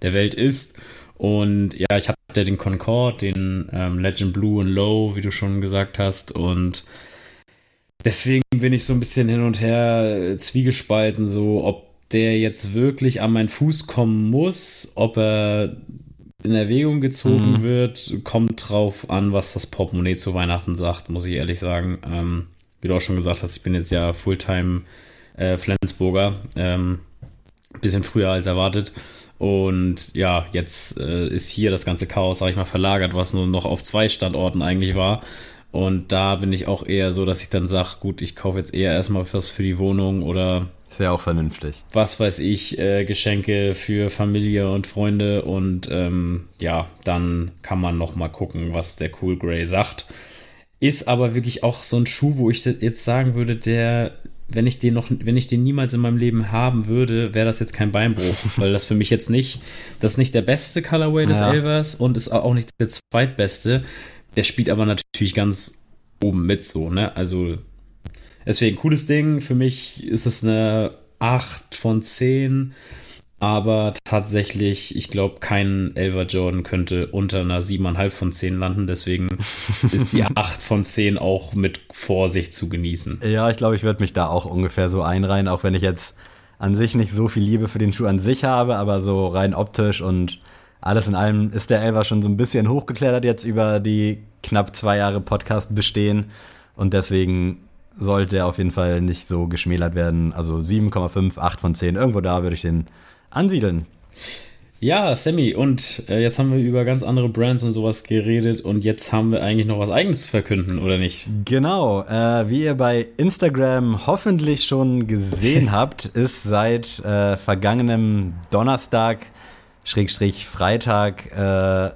der Welt ist. Und ja, ich hatte den Concorde, den ähm, Legend Blue und Low, wie du schon gesagt hast. Und deswegen bin ich so ein bisschen hin und her äh, zwiegespalten, so ob der jetzt wirklich an meinen Fuß kommen muss, ob er in Erwägung gezogen Mhm. wird, kommt drauf an, was das Portemonnaie zu Weihnachten sagt, muss ich ehrlich sagen. Ähm, wie du auch schon gesagt hast, ich bin jetzt ja Fulltime äh, Flensburger, ähm, bisschen früher als erwartet. Und ja, jetzt äh, ist hier das ganze Chaos, sag ich mal, verlagert, was nur noch auf zwei Standorten eigentlich war. Und da bin ich auch eher so, dass ich dann sage, gut, ich kaufe jetzt eher erstmal was für die Wohnung oder Ist ja auch vernünftig. was weiß ich, äh, Geschenke für Familie und Freunde und ähm, ja, dann kann man noch mal gucken, was der Cool Grey sagt. Ist aber wirklich auch so ein Schuh, wo ich jetzt sagen würde, der, wenn ich den noch, wenn ich den niemals in meinem Leben haben würde, wäre das jetzt kein Beinbruch, weil das für mich jetzt nicht, das ist nicht der beste Colorway des Ja. Elvers und ist auch nicht der zweitbeste. Der spielt aber natürlich ganz oben mit so, ne? Also Deswegen, cooles Ding. Für mich ist es eine 8 von 10. Aber tatsächlich, ich glaube, kein Elver Jordan könnte unter einer 7,5 von 10 landen. Deswegen ist die 8 von 10 auch mit Vorsicht zu genießen. Ja, ich glaube, ich würde mich da auch ungefähr so einreihen, auch wenn ich jetzt an sich nicht so viel Liebe für den Schuh an sich habe, aber so rein optisch und alles in allem ist der Elver schon so ein bisschen hochgeklettert jetzt über die knapp zwei Jahre Podcast bestehen. Und deswegen sollte er auf jeden Fall nicht so geschmälert werden. Also 7,5, 8 von 10. Irgendwo da würde ich den ansiedeln. Ja, Sammy, und äh, jetzt haben wir über ganz andere Brands und sowas geredet und jetzt haben wir eigentlich noch was Eigenes zu verkünden, oder nicht? Genau, äh, wie ihr bei Instagram hoffentlich schon gesehen habt, ist seit äh, vergangenem Donnerstag, Schrägstrich Freitag, äh,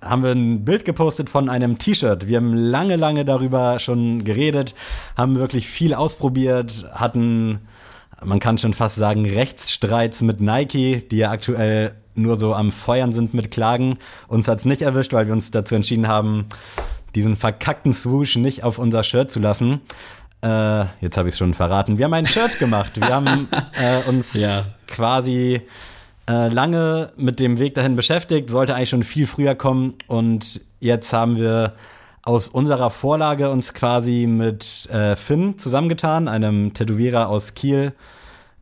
haben wir ein Bild gepostet von einem T-Shirt. Wir haben lange, lange darüber schon geredet, haben wirklich viel ausprobiert, hatten man kann schon fast sagen, Rechtsstreits mit Nike, die ja aktuell nur so am Feuern sind mit Klagen. Uns hat es nicht erwischt, weil wir uns dazu entschieden haben, diesen verkackten Swoosh nicht auf unser Shirt zu lassen. Äh, jetzt habe ich es schon verraten. Wir haben ein Shirt gemacht. Wir haben äh, uns ja. quasi äh, lange mit dem Weg dahin beschäftigt, sollte eigentlich schon viel früher kommen. Und jetzt haben wir aus unserer Vorlage uns quasi mit äh, Finn zusammengetan, einem Tätowierer aus Kiel.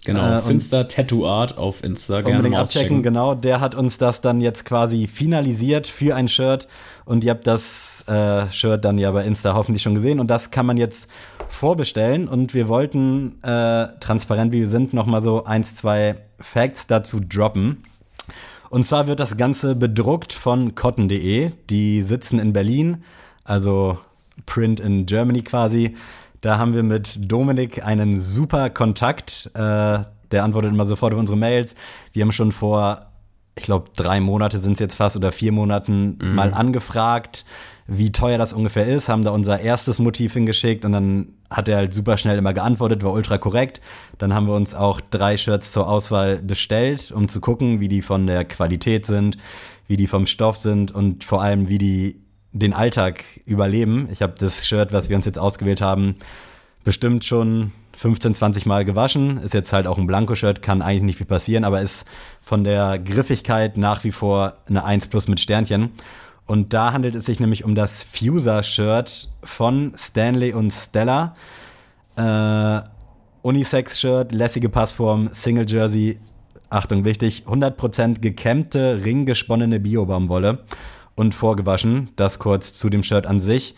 Genau, äh, Finster Tattoo Art auf Instagram. Unbedingt abchecken, genau. Der hat uns das dann jetzt quasi finalisiert für ein Shirt. Und ihr habt das äh, Shirt dann ja bei Insta hoffentlich schon gesehen. Und das kann man jetzt vorbestellen. Und wir wollten, äh, transparent wie wir sind, noch mal so eins, zwei Facts dazu droppen. Und zwar wird das Ganze bedruckt von cotton.de. Die sitzen in Berlin also Print in Germany quasi. Da haben wir mit Dominik einen super Kontakt. Äh, der antwortet immer sofort auf unsere Mails. Wir haben schon vor, ich glaube, drei Monate sind es jetzt fast oder vier Monaten mhm. mal angefragt, wie teuer das ungefähr ist, haben da unser erstes Motiv hingeschickt und dann hat er halt super schnell immer geantwortet, war ultra korrekt. Dann haben wir uns auch drei Shirts zur Auswahl bestellt, um zu gucken, wie die von der Qualität sind, wie die vom Stoff sind und vor allem, wie die den Alltag überleben. Ich habe das Shirt, was wir uns jetzt ausgewählt haben, bestimmt schon 15, 20 Mal gewaschen. Ist jetzt halt auch ein Blanko-Shirt, kann eigentlich nicht viel passieren, aber ist von der Griffigkeit nach wie vor eine 1 plus mit Sternchen. Und da handelt es sich nämlich um das Fuser-Shirt von Stanley und Stella. Äh, Unisex-Shirt, lässige Passform, Single-Jersey, Achtung wichtig, 100% gekämmte, ringgesponnene Biobaumwolle und vorgewaschen. Das kurz zu dem Shirt an sich.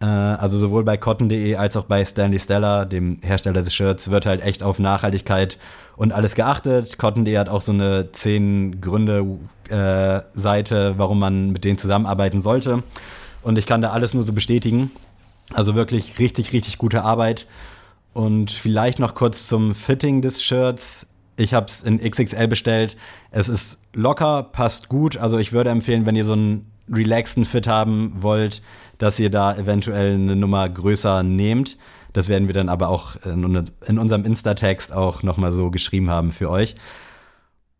Äh, also sowohl bei cotton.de als auch bei Stanley Stella, dem Hersteller des Shirts, wird halt echt auf Nachhaltigkeit und alles geachtet. Cotton.de hat auch so eine 10 Gründe äh, warum man mit denen zusammenarbeiten sollte. Und ich kann da alles nur so bestätigen. Also wirklich richtig, richtig gute Arbeit. Und vielleicht noch kurz zum Fitting des Shirts. Ich habe es in XXL bestellt. Es ist locker, passt gut. Also ich würde empfehlen, wenn ihr so ein relaxten Fit haben wollt, dass ihr da eventuell eine Nummer größer nehmt. Das werden wir dann aber auch in, in unserem Insta-Text auch nochmal so geschrieben haben für euch.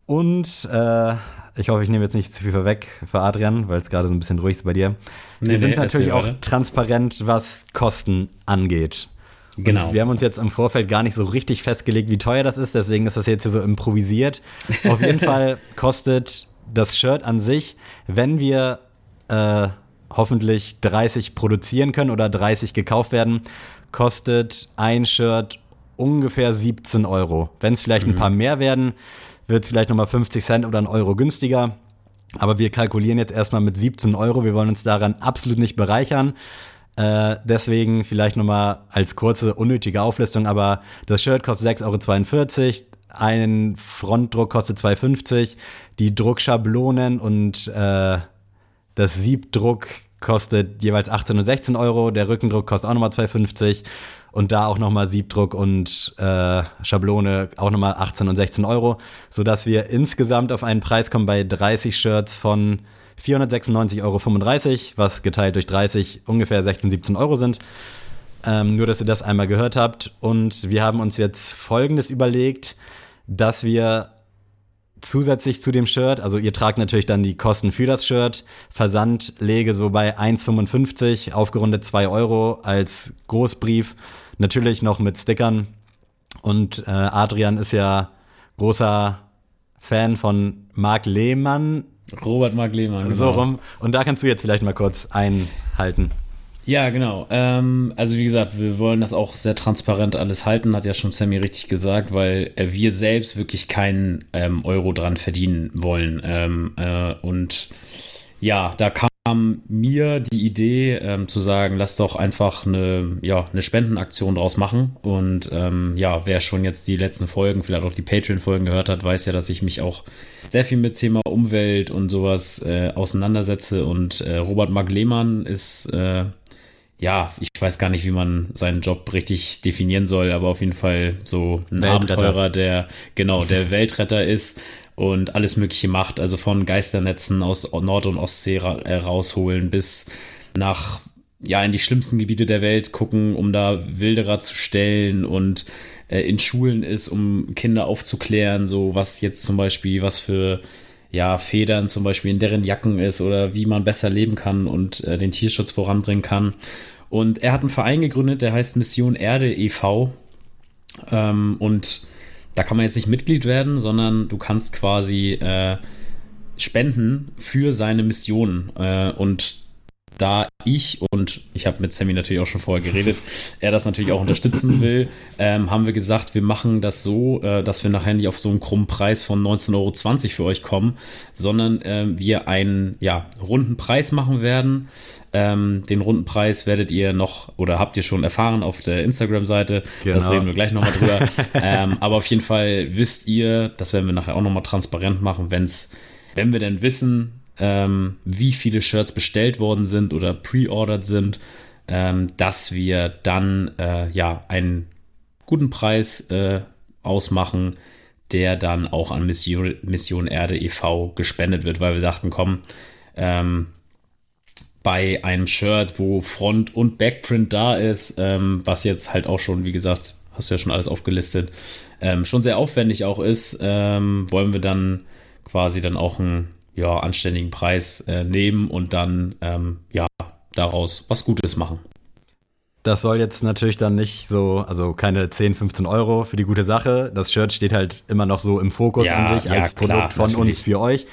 Und äh, ich hoffe, ich nehme jetzt nicht zu viel vorweg für Adrian, weil es gerade so ein bisschen ruhig ist bei dir. Nee, wir sind nee, natürlich auch transparent, was Kosten angeht. Genau. Und wir haben uns jetzt im Vorfeld gar nicht so richtig festgelegt, wie teuer das ist, deswegen ist das jetzt hier so improvisiert. Auf jeden Fall kostet das Shirt an sich, wenn wir äh, hoffentlich 30 produzieren können oder 30 gekauft werden, kostet ein Shirt ungefähr 17 Euro. Wenn es vielleicht mhm. ein paar mehr werden, wird es vielleicht nochmal 50 Cent oder ein Euro günstiger. Aber wir kalkulieren jetzt erstmal mit 17 Euro. Wir wollen uns daran absolut nicht bereichern. Äh, deswegen vielleicht nochmal als kurze, unnötige Auflistung, aber das Shirt kostet 6,42 Euro, ein Frontdruck kostet 2,50 die Druckschablonen und äh, das Siebdruck kostet jeweils 18 und 16 Euro, der Rückendruck kostet auch nochmal 2,50 und da auch nochmal Siebdruck und äh, Schablone auch nochmal 18 und 16 Euro, sodass wir insgesamt auf einen Preis kommen bei 30 Shirts von 496,35 Euro, was geteilt durch 30 ungefähr 16, 17 Euro sind. Ähm, nur, dass ihr das einmal gehört habt. Und wir haben uns jetzt Folgendes überlegt, dass wir zusätzlich zu dem Shirt, also ihr tragt natürlich dann die Kosten für das Shirt, Versand lege so bei 1,55, aufgerundet 2 Euro als Großbrief, natürlich noch mit Stickern. Und äh, Adrian ist ja großer Fan von Marc Lehmann. Robert Marc Lehmann. Genau. So rum. Und da kannst du jetzt vielleicht mal kurz einhalten. Ja, genau. Ähm, also wie gesagt, wir wollen das auch sehr transparent alles halten, hat ja schon Sammy richtig gesagt, weil äh, wir selbst wirklich keinen ähm, Euro dran verdienen wollen. Ähm, äh, und ja, da kam mir die Idee ähm, zu sagen, lass doch einfach eine, ja, eine Spendenaktion draus machen. Und ähm, ja, wer schon jetzt die letzten Folgen, vielleicht auch die Patreon-Folgen gehört hat, weiß ja, dass ich mich auch sehr viel mit Thema Umwelt und sowas äh, auseinandersetze. Und äh, Robert Mark Lehmann ist äh, ja, ich weiß gar nicht, wie man seinen Job richtig definieren soll, aber auf jeden Fall so ein Weltretter. Abenteurer, der genau der Weltretter ist und alles Mögliche macht, also von Geisternetzen aus Nord- und Ostsee ra äh, rausholen bis nach ja in die schlimmsten Gebiete der Welt gucken, um da Wilderer zu stellen und äh, in Schulen ist, um Kinder aufzuklären, so was jetzt zum Beispiel was für ja, Federn zum Beispiel in deren Jacken ist oder wie man besser leben kann und äh, den Tierschutz voranbringen kann. Und er hat einen Verein gegründet, der heißt Mission Erde e.V. Ähm, und da kann man jetzt nicht Mitglied werden, sondern du kannst quasi äh, spenden für seine Mission. Äh, und da ich und ich habe mit Sammy natürlich auch schon vorher geredet, er das natürlich auch unterstützen will, ähm, haben wir gesagt, wir machen das so, äh, dass wir nachher nicht auf so einen krummen Preis von 19,20 Euro für euch kommen, sondern äh, wir einen ja, runden Preis machen werden. Ähm, den runden Preis werdet ihr noch oder habt ihr schon erfahren auf der Instagram-Seite. Das Genau. reden wir gleich nochmal drüber. ähm, aber auf jeden Fall wisst ihr, das werden wir nachher auch nochmal transparent machen, wenn's, wenn wir denn wissen, ähm, wie viele Shirts bestellt worden sind oder pre-ordered sind, ähm, dass wir dann äh, ja einen guten Preis äh, ausmachen, der dann auch an Mission, Mission Erde e.V. gespendet wird, weil wir dachten, komm, ähm, bei einem Shirt, wo Front- und Backprint da ist, ähm, was jetzt halt auch schon, wie gesagt, hast du ja schon alles aufgelistet, ähm, schon sehr aufwendig auch ist, ähm, wollen wir dann quasi dann auch einen ja, anständigen Preis äh, nehmen und dann ähm, ja daraus was Gutes machen. Das soll jetzt natürlich dann nicht so, also keine 10, 15 Euro für die gute Sache. Das Shirt steht halt immer noch so im Fokus Ja, an sich ja, als klar, Produkt von natürlich. uns für euch.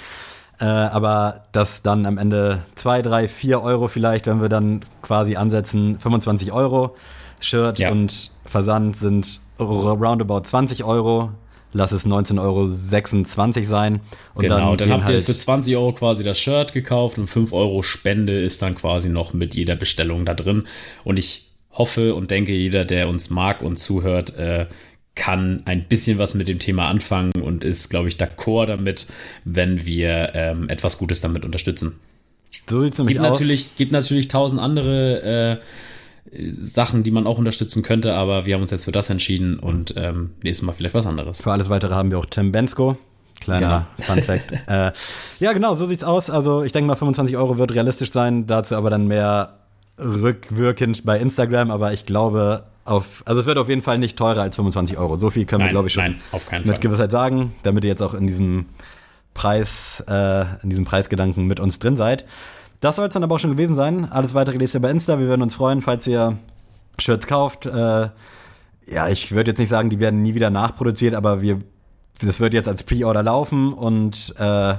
Äh, aber das dann am Ende 2, 3, 4 Euro vielleicht, wenn wir dann quasi ansetzen, 25 Euro. Shirt Ja. und Versand sind roundabout 20 Euro. Lass es 19,26 Euro sein. Und genau, dann, gehen habt ihr halt, für 20 Euro quasi das Shirt gekauft und 5 Euro Spende ist dann quasi noch mit jeder Bestellung da drin. Und ich hoffe und denke, jeder, der uns mag und zuhört, äh, kann ein bisschen was mit dem Thema anfangen und ist, glaube ich, d'accord damit, wenn wir ähm, etwas Gutes damit unterstützen. so sieht's nämlich Gibt aus. natürlich, gibt natürlich tausend andere äh, Sachen, die man auch unterstützen könnte, aber wir haben uns jetzt für das entschieden und ähm, nächstes Mal vielleicht was anderes. Für alles weitere haben wir auch Tim Bensko. Kleiner Fun Fact. äh, ja, genau, so sieht's aus. Also ich denke mal, 25 Euro wird realistisch sein, dazu aber dann mehr rückwirkend bei Instagram, aber ich glaube, auf, also es wird auf jeden Fall nicht teurer als 25 Euro. So viel können wir, glaube ich, schon nein, mit. Gewissheit sagen, damit ihr jetzt auch in diesem Preis, äh, in diesem Preisgedanken mit uns drin seid. Das soll es dann aber auch schon gewesen sein. Alles weitere lest ihr bei Insta. Wir würden uns freuen, falls ihr Shirts kauft. Äh, ja, ich würde jetzt nicht sagen, die werden nie wieder nachproduziert, aber wir, das wird jetzt als Pre-Order laufen und äh,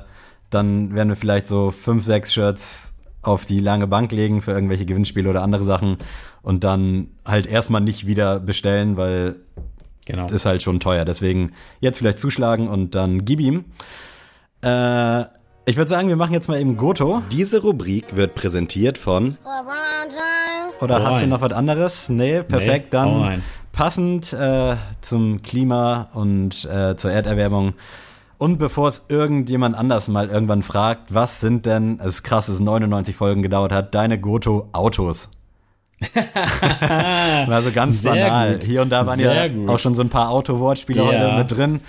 dann werden wir vielleicht so fünf, sechs Shirts auf die lange Bank legen für irgendwelche Gewinnspiele oder andere Sachen und dann halt erstmal nicht wieder bestellen, weil Genau. das ist halt schon teuer. Deswegen jetzt vielleicht zuschlagen und dann gib ihm. Äh, ich würde sagen, wir machen jetzt mal eben Goto. Diese Rubrik wird präsentiert von. Oder Hau hast du noch was anderes? Nee, perfekt. Nee, dann rein. passend äh, zum Klima und äh, zur Erderwärmung. Und bevor es irgendjemand anders mal irgendwann fragt, was sind denn, es ist krass, dass es 99 Folgen gedauert hat, deine Goto-Autos? War so ganz Sehr banal. gut. Hier und da waren Sehr ja gut. auch schon so ein paar Auto-Wortspiele Ja. heute mit drin.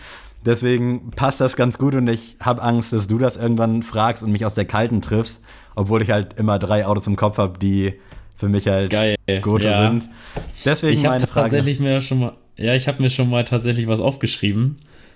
Deswegen passt das ganz gut und ich habe Angst, dass du das irgendwann fragst und mich aus der Kalten triffst, obwohl ich halt immer drei Autos im Kopf habe, die für mich halt Geil, Goto ja. sind. Deswegen Ich habe meine Frage. tatsächlich mir schon mal, ja, ich habe mir schon mal tatsächlich was aufgeschrieben,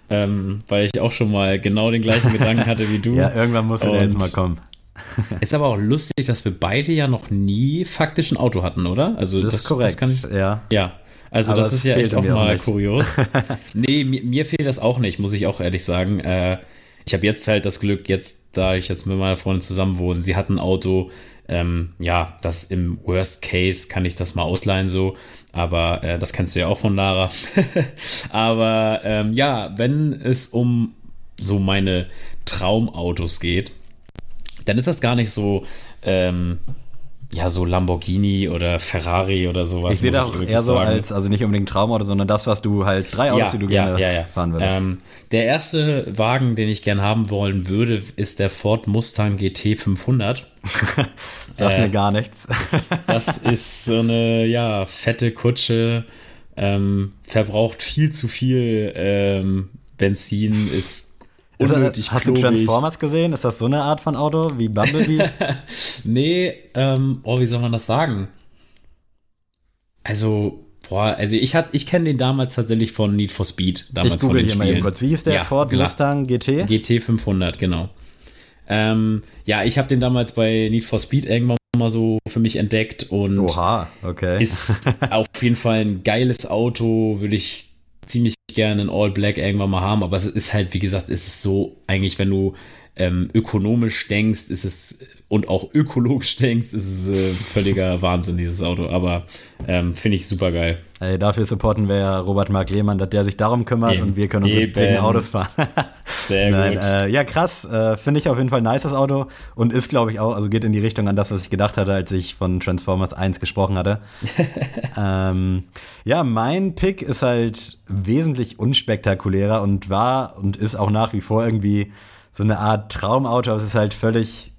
ähm, weil ich auch schon mal genau den gleichen Gedanken hatte wie du. Ja, irgendwann musst du da jetzt mal kommen. Ist aber auch lustig, dass wir beide ja noch nie faktisch ein Auto hatten, oder? Also Das, ist korrekt. kann ich, ja. ja. Also Aber das ist ja echt auch auch mal nicht. kurios. nee, mir, mir fehlt das auch nicht, muss ich auch ehrlich sagen. Äh, ich habe jetzt halt das Glück, jetzt, da ich jetzt mit meiner Freundin zusammen wohne, sie hat ein Auto, ähm, ja, das im Worst Case kann ich das mal ausleihen so. Aber äh, das kennst du ja auch von Lara. aber ähm, ja, wenn es um so meine Traumautos geht, dann ist das gar nicht so, ähm, ja, so Lamborghini oder Ferrari oder sowas. Ich sehe das auch eher so sagen. als, also nicht unbedingt Traumauto, sondern das, was du halt, drei Autos, die du gerne fahren würdest. Ähm, der erste Wagen, den ich gerne haben wollen würde, ist der Ford Mustang GT 500. Sagt äh, mir gar nichts. Das ist so eine, ja, fette Kutsche, ähm, verbraucht viel zu viel ähm, Benzin, Ist unnötig das, hast du klobig. Transformers gesehen? Ist das so eine Art von Auto wie Bumblebee? Nee, ähm, oh, wie soll man das sagen? Also, boah, also ich ich kenne den damals tatsächlich von Need for Speed. Damals ich google hier mal eben Spielen. kurz. Wie hieß der Ja, Ford klar. Mustang GT? GT 500, genau. Ähm, ja, ich habe den damals bei Need for Speed irgendwann mal so für mich entdeckt und Oha, okay. ist auf jeden Fall ein geiles Auto, würde ich ziemlich gerne in All Black irgendwann mal haben, aber es ist halt, wie gesagt, ist es so, eigentlich, wenn du ähm, ökonomisch denkst, ist es und auch ökologisch denkst, ist es äh, völliger Wahnsinn, dieses Auto. Aber ähm, finde ich super geil. Ey, dafür supporten wir ja Robert Mark Lehmann, dass der sich darum kümmert Eben. und wir können unsere Eben. dicken Autos fahren. Sehr Nein, gut. äh, ja, krass. Äh, Finde ich auf jeden Fall ein nices Auto und ist, glaube ich, auch, also geht in die Richtung an das, was ich gedacht hatte, als ich von Transformers 1 gesprochen hatte. ähm, ja, mein Pick ist halt wesentlich unspektakulärer und war und ist auch nach wie vor irgendwie so eine Art Traumauto. aber Es ist halt völlig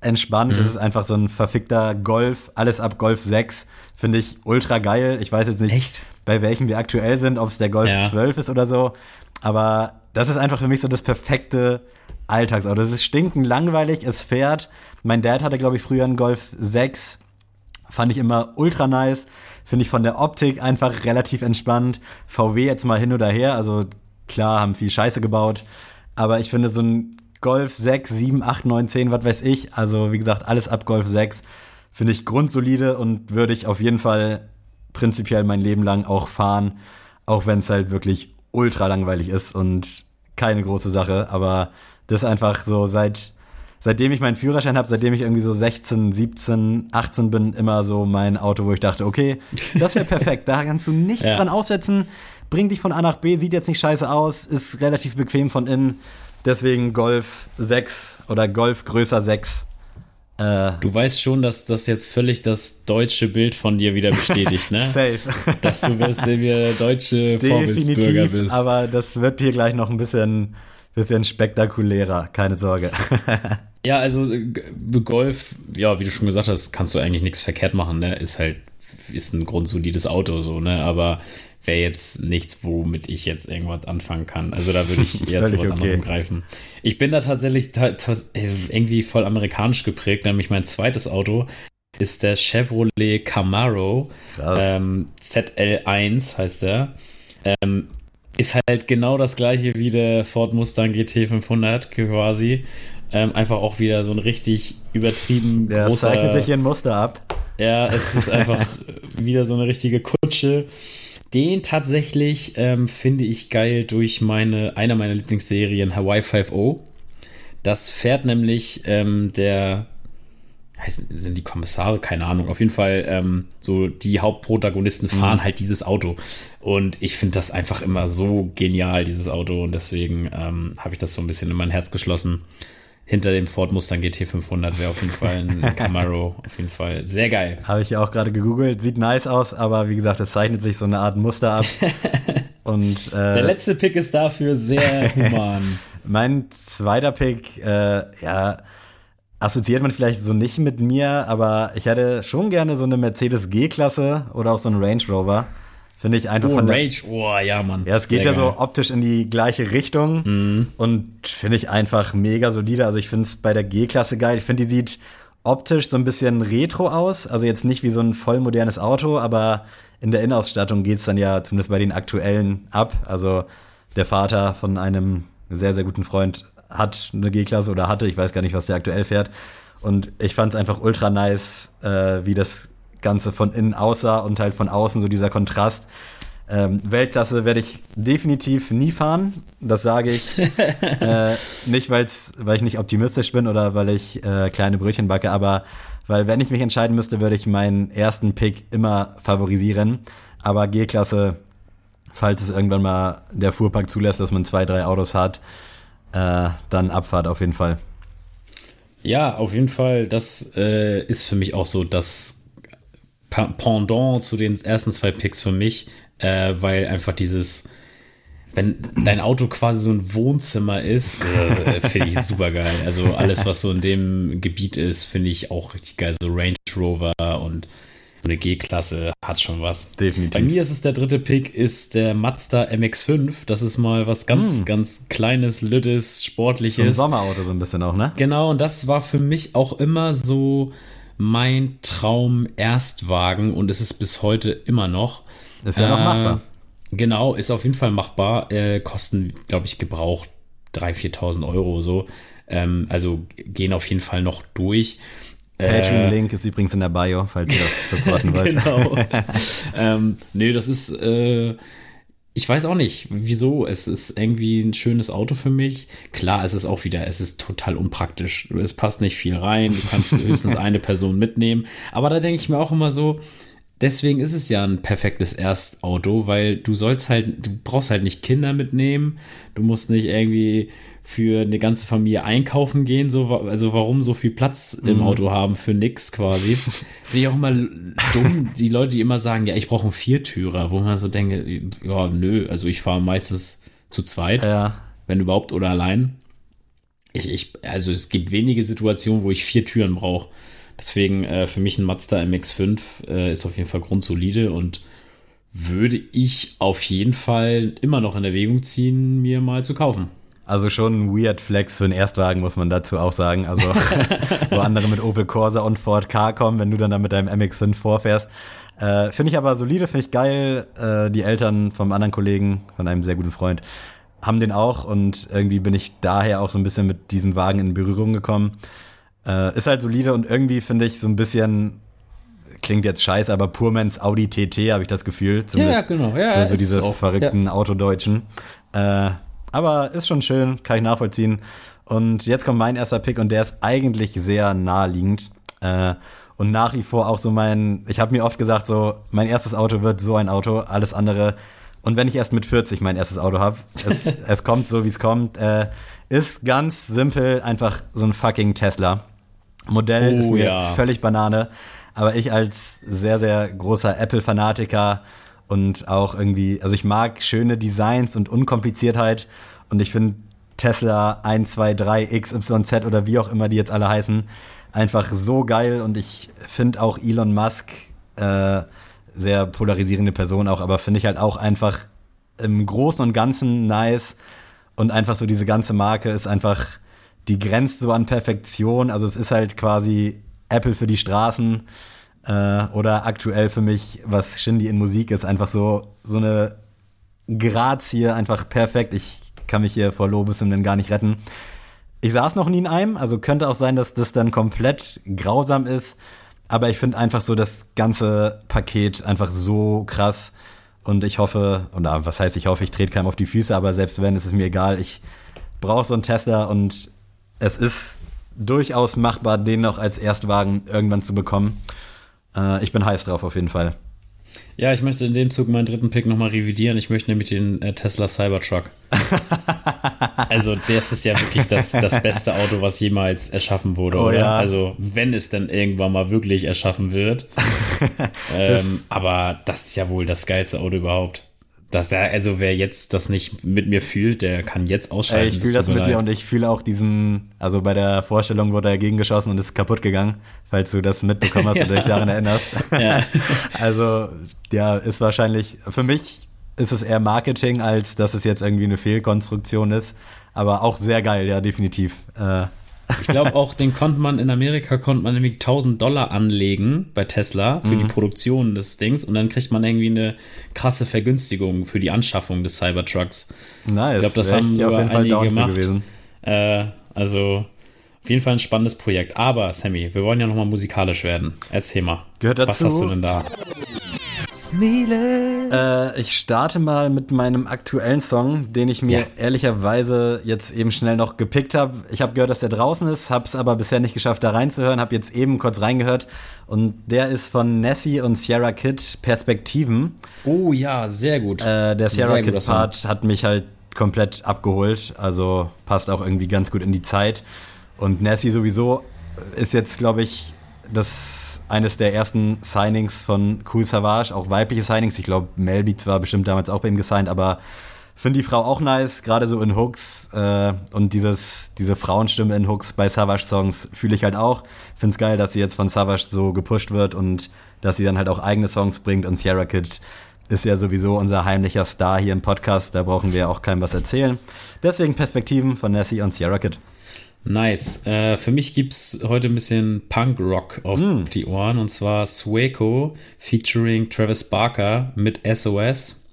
entspannt. Mhm. Es ist einfach so ein verfickter Golf, alles ab Golf 6. Finde ich ultra geil. Ich weiß jetzt nicht, Echt? bei welchem wir aktuell sind, ob es der Golf Ja. 12 ist oder so. Aber das ist einfach für mich so das perfekte Alltagsauto. Es ist stinken langweilig, es fährt. Mein Dad hatte, glaube ich, früher einen Golf 6. Fand ich immer ultra nice. Finde ich von der Optik einfach relativ entspannt. VW jetzt mal hin oder her. Also klar, haben viel Scheiße gebaut. Aber ich finde so ein Golf 6, 7, 8, 9, 10, was weiß ich. Also wie gesagt, alles ab Golf 6 finde ich grundsolide und würde ich auf jeden Fall prinzipiell mein Leben lang auch fahren. Auch wenn es halt wirklich ultra langweilig ist und keine große Sache. Aber das ist einfach so seit seitdem ich meinen Führerschein habe, seitdem ich irgendwie so 16, 17, 18 bin, immer so mein Auto, wo ich dachte, okay, das wäre perfekt. Da kannst du nichts Ja. dran aussetzen. Bringt dich von A nach B, sieht jetzt nicht scheiße aus, ist relativ bequem von innen. Deswegen Golf 6 oder Golf größer 6. Äh, Du weißt schon, dass das jetzt völlig das deutsche Bild von dir wieder bestätigt, ne? safe. dass du wirst der wieder deutsche Vorbildsbürger bist. aber das wird hier gleich noch ein bisschen, bisschen spektakulärer, keine Sorge. Ja, also äh, Golf, ja, wie du schon gesagt hast, kannst du eigentlich nichts verkehrt machen, ne? Ist halt, ist ein grundsolides Auto, so, ne? Aber wäre jetzt nichts, womit ich jetzt irgendwas anfangen kann. Also da würde ich eher zu was okay. anderem greifen. Ich bin da tatsächlich ta ta irgendwie voll amerikanisch geprägt, nämlich mein zweites Auto ist der Chevrolet Camaro. Ähm, ZL1 heißt der. Ähm, ist halt genau das gleiche wie der Ford Mustang GT 500 quasi. Ähm, einfach auch wieder so ein richtig übertrieben Der großer. zeichnet sich hier ein Muster ab. Ja, es ist einfach wieder so eine richtige Kutsche. Den tatsächlich ähm, finde ich geil durch meine, einer meiner Lieblingsserien Hawaii 5.0. Das fährt nämlich ähm, der, heißen, sind die Kommissare? Keine Ahnung. Auf jeden Fall, ähm, so die Hauptprotagonisten fahren halt dieses Auto. Und ich finde das einfach immer so genial, dieses Auto. Und deswegen ähm, habe ich das so ein bisschen in mein Herz geschlossen. Hinter dem Ford Mustang GT 500 wäre auf jeden Fall ein Camaro. Auf jeden Fall sehr geil. Habe ich ja auch gerade gegoogelt. Sieht nice aus, aber wie gesagt, es zeichnet sich so eine Art Muster ab. Und Der äh, letzte Pick ist dafür sehr human. mein zweiter Pick, äh, ja, assoziiert man vielleicht so nicht mit mir, aber ich hätte schon gerne so eine Mercedes G-Klasse oder auch so einen Range Rover. Finde ich einfach Oh, von der, Rage. Oh, ja, Mann. Ja, es geht Sehr ja geil. so optisch in die gleiche Richtung und finde ich einfach mega solide. Also ich finde es bei der G-Klasse geil. Ich finde, die sieht optisch so ein bisschen retro aus. Also jetzt nicht wie so ein voll modernes Auto, aber in der Innenausstattung geht es dann ja zumindest bei den aktuellen ab. Also der Vater von einem sehr, sehr guten Freund hat eine G-Klasse oder hatte, ich weiß gar nicht, was der aktuell fährt. Und ich fand es einfach ultra nice, äh, wie das Ganze von innen aussah und halt von außen so dieser Kontrast. Ähm, Weltklasse werde ich definitiv nie fahren. Das sage ich äh, nicht, weil's, weil ich nicht optimistisch bin oder weil ich äh, kleine Brötchen backe, aber weil wenn ich mich entscheiden müsste, würde ich meinen ersten Pick immer favorisieren. Aber G-Klasse, falls es irgendwann mal der Fuhrpark zulässt, dass man zwei, drei Autos hat, äh, dann Abfahrt auf jeden Fall. Ja, auf jeden Fall. Das äh, ist für mich auch so das Pendant zu den ersten zwei Picks für mich, äh, weil einfach dieses, wenn dein Auto quasi so ein Wohnzimmer ist, äh, finde ich super geil. Also alles, was so in dem Gebiet ist, finde ich auch richtig geil. So Range Rover und so eine G-Klasse hat schon was. Definitiv. Bei mir ist es der dritte Pick, ist der Mazda MX5. Das ist mal was ganz, Hm. ganz Kleines, Lüttes, So ein Sportliches. Sommerauto so ein bisschen auch, ne? Genau, und das war für mich auch immer so mein Traum-Erstwagen und es ist bis heute immer noch. Ist ja noch Äh, machbar. Genau, ist auf jeden Fall machbar. Äh, kosten, glaube ich, gebraucht 3.000, 4.000 Euro so. Ähm, also gehen auf jeden Fall noch durch. Äh, Patreon-Link ist übrigens in der Bio, falls ihr das supporten wollt. genau. ähm, nee, das ist, äh, ich weiß auch nicht, wieso. Es ist irgendwie ein schönes Auto für mich. Klar, es ist auch wieder, es ist total unpraktisch. Es passt nicht viel rein. Du kannst höchstens eine Person mitnehmen. Aber da denke ich mir auch immer so, deswegen ist es ja ein perfektes Erstauto, weil du sollst halt, du brauchst halt nicht Kinder mitnehmen. Du musst nicht irgendwie für eine ganze Familie einkaufen gehen. So, also warum so viel Platz im Auto haben für nix quasi. Finde ich auch immer dumm, die Leute, die immer sagen, ja, ich brauche einen Viertürer, wo man so denke, ja, nö, also ich fahre meistens zu zweit, Ja, wenn überhaupt, oder allein. Ich, ich, also es gibt wenige Situationen, wo ich vier Türen brauche. Deswegen äh, für mich ein Mazda MX5 äh, ist auf jeden Fall grundsolide und würde ich auf jeden Fall immer noch in Erwägung ziehen, mir mal zu kaufen. also schon ein weird Flex für einen Erstwagen, muss man dazu auch sagen. Also, wo andere mit Opel Corsa und Ford K kommen, wenn du dann da mit deinem MX5 vorfährst. Äh, finde ich aber solide, finde ich geil. Äh, die Eltern vom anderen Kollegen, von einem sehr guten Freund, haben den auch und irgendwie bin ich daher auch so ein bisschen mit diesem Wagen in Berührung gekommen. Äh, ist halt solide und irgendwie finde ich so ein bisschen, klingt jetzt scheiße, aber Purmans Audi TT habe ich das Gefühl. Zumindest genau. Ja, für so diese auch- verrückten Autodeutschen. Äh, aber ist schon schön, kann ich nachvollziehen. Und jetzt kommt mein erster Pick und der ist eigentlich sehr naheliegend. Äh, und nach wie vor auch so mein, ich habe mir oft gesagt, so, mein erstes Auto wird so ein Auto, alles andere. Und wenn ich erst mit 40 mein erstes Auto habe, es, es kommt so, wie es kommt, äh, ist ganz simpel einfach so ein fucking Tesla. Modell Oh, ist mir ja. völlig Banane. Aber ich als sehr, sehr großer Apple-Fanatiker und auch irgendwie, also ich mag schöne Designs und Unkompliziertheit und ich finde Tesla 1, 2, 3, XYZ oder wie auch immer die jetzt alle heißen, einfach so geil und ich finde auch Elon Musk äh, sehr polarisierende Person auch, aber finde ich halt auch einfach im Großen und Ganzen nice und einfach so diese ganze Marke ist einfach, die grenzt so an Perfektion, also es ist halt quasi Apple für die Straßen äh, oder aktuell für mich, was Shindy in Musik ist, einfach so, so eine Grazie, einfach perfekt. Ich kann mich hier vor Lobeshymnen gar nicht retten. Ich saß noch nie in einem, also könnte auch sein, dass das dann komplett grausam ist. Aber ich finde einfach so das ganze Paket einfach so krass. Und ich hoffe, oder was heißt ich hoffe, ich trete keinem auf die Füße, aber selbst wenn, ist es mir egal. Ich brauche so einen Tesla und es ist durchaus machbar, den noch als Erstwagen irgendwann zu bekommen. Äh, ich bin heiß drauf auf jeden Fall. Ja, ich möchte in dem Zug meinen dritten Pick nochmal revidieren. Ich möchte nämlich den äh, Tesla Cybertruck. also, das ist ja wirklich das, das beste Auto, was jemals erschaffen wurde, Oh oder? ja. Also, wenn es dann irgendwann mal wirklich erschaffen wird. ähm, aber das ist ja wohl das geilste Auto überhaupt. Dass da, also wer jetzt das nicht mit mir fühlt, der kann jetzt ausschalten. Ey, ich fühle das mit dir leid. und ich fühle auch diesen, also bei der Vorstellung wurde er gegengeschossen und ist kaputt gegangen, falls du das mitbekommen hast oder dich daran erinnerst. Ja. Also, ja, ist wahrscheinlich, für mich ist es eher Marketing, als dass es jetzt irgendwie eine Fehlkonstruktion ist. Aber auch sehr geil, ja, definitiv. Äh, Ich glaube auch, den konnte man in Amerika konnte man nämlich 1000 Dollar anlegen bei Tesla für die Mhm. Produktion des Dings und dann kriegt man irgendwie eine krasse Vergünstigung für die Anschaffung des Cybertrucks. nice. Ich glaube, das haben sogar jeden Fall einige gemacht. gewesen. Äh, also auf jeden Fall ein spannendes Projekt. Aber Sammy, wir wollen ja nochmal musikalisch werden. Erzähl mal. Gehört Was dazu. hast du denn da? Äh, ich starte mal mit meinem aktuellen Song, den ich mir Ja. ehrlicherweise jetzt eben schnell noch gepickt habe. Ich habe gehört, dass der draußen ist, habe es aber bisher nicht geschafft, da reinzuhören, habe jetzt eben kurz reingehört und der ist von Nessie und Sierra Kid Perspektiven. Oh ja, sehr gut. Äh, der Sierra Kid. Part hat mich halt komplett abgeholt, also passt auch irgendwie ganz gut in die Zeit. Und Nessie sowieso ist jetzt, glaube ich, das eines der ersten Signings von Cool Savage, auch weibliche Signings. Ich glaube, Melby zwar bestimmt damals auch bei ihm gesigned, aber finde die Frau auch nice, gerade so in Hooks äh, und dieses, diese Frauenstimme in Hooks bei Savage-Songs fühle ich halt auch. Finde es geil, dass sie jetzt von Savage so gepusht wird und dass sie dann halt auch eigene Songs bringt und Sierra Kid ist ja sowieso unser heimlicher Star hier im Podcast, da brauchen wir auch keinem was erzählen. Deswegen Perspektiven von Nessie und Sierra Kid. Nice. Äh, für mich gibt es heute ein bisschen Punk-Rock auf die Ohren und zwar Sueco featuring Travis Barker mit SOS.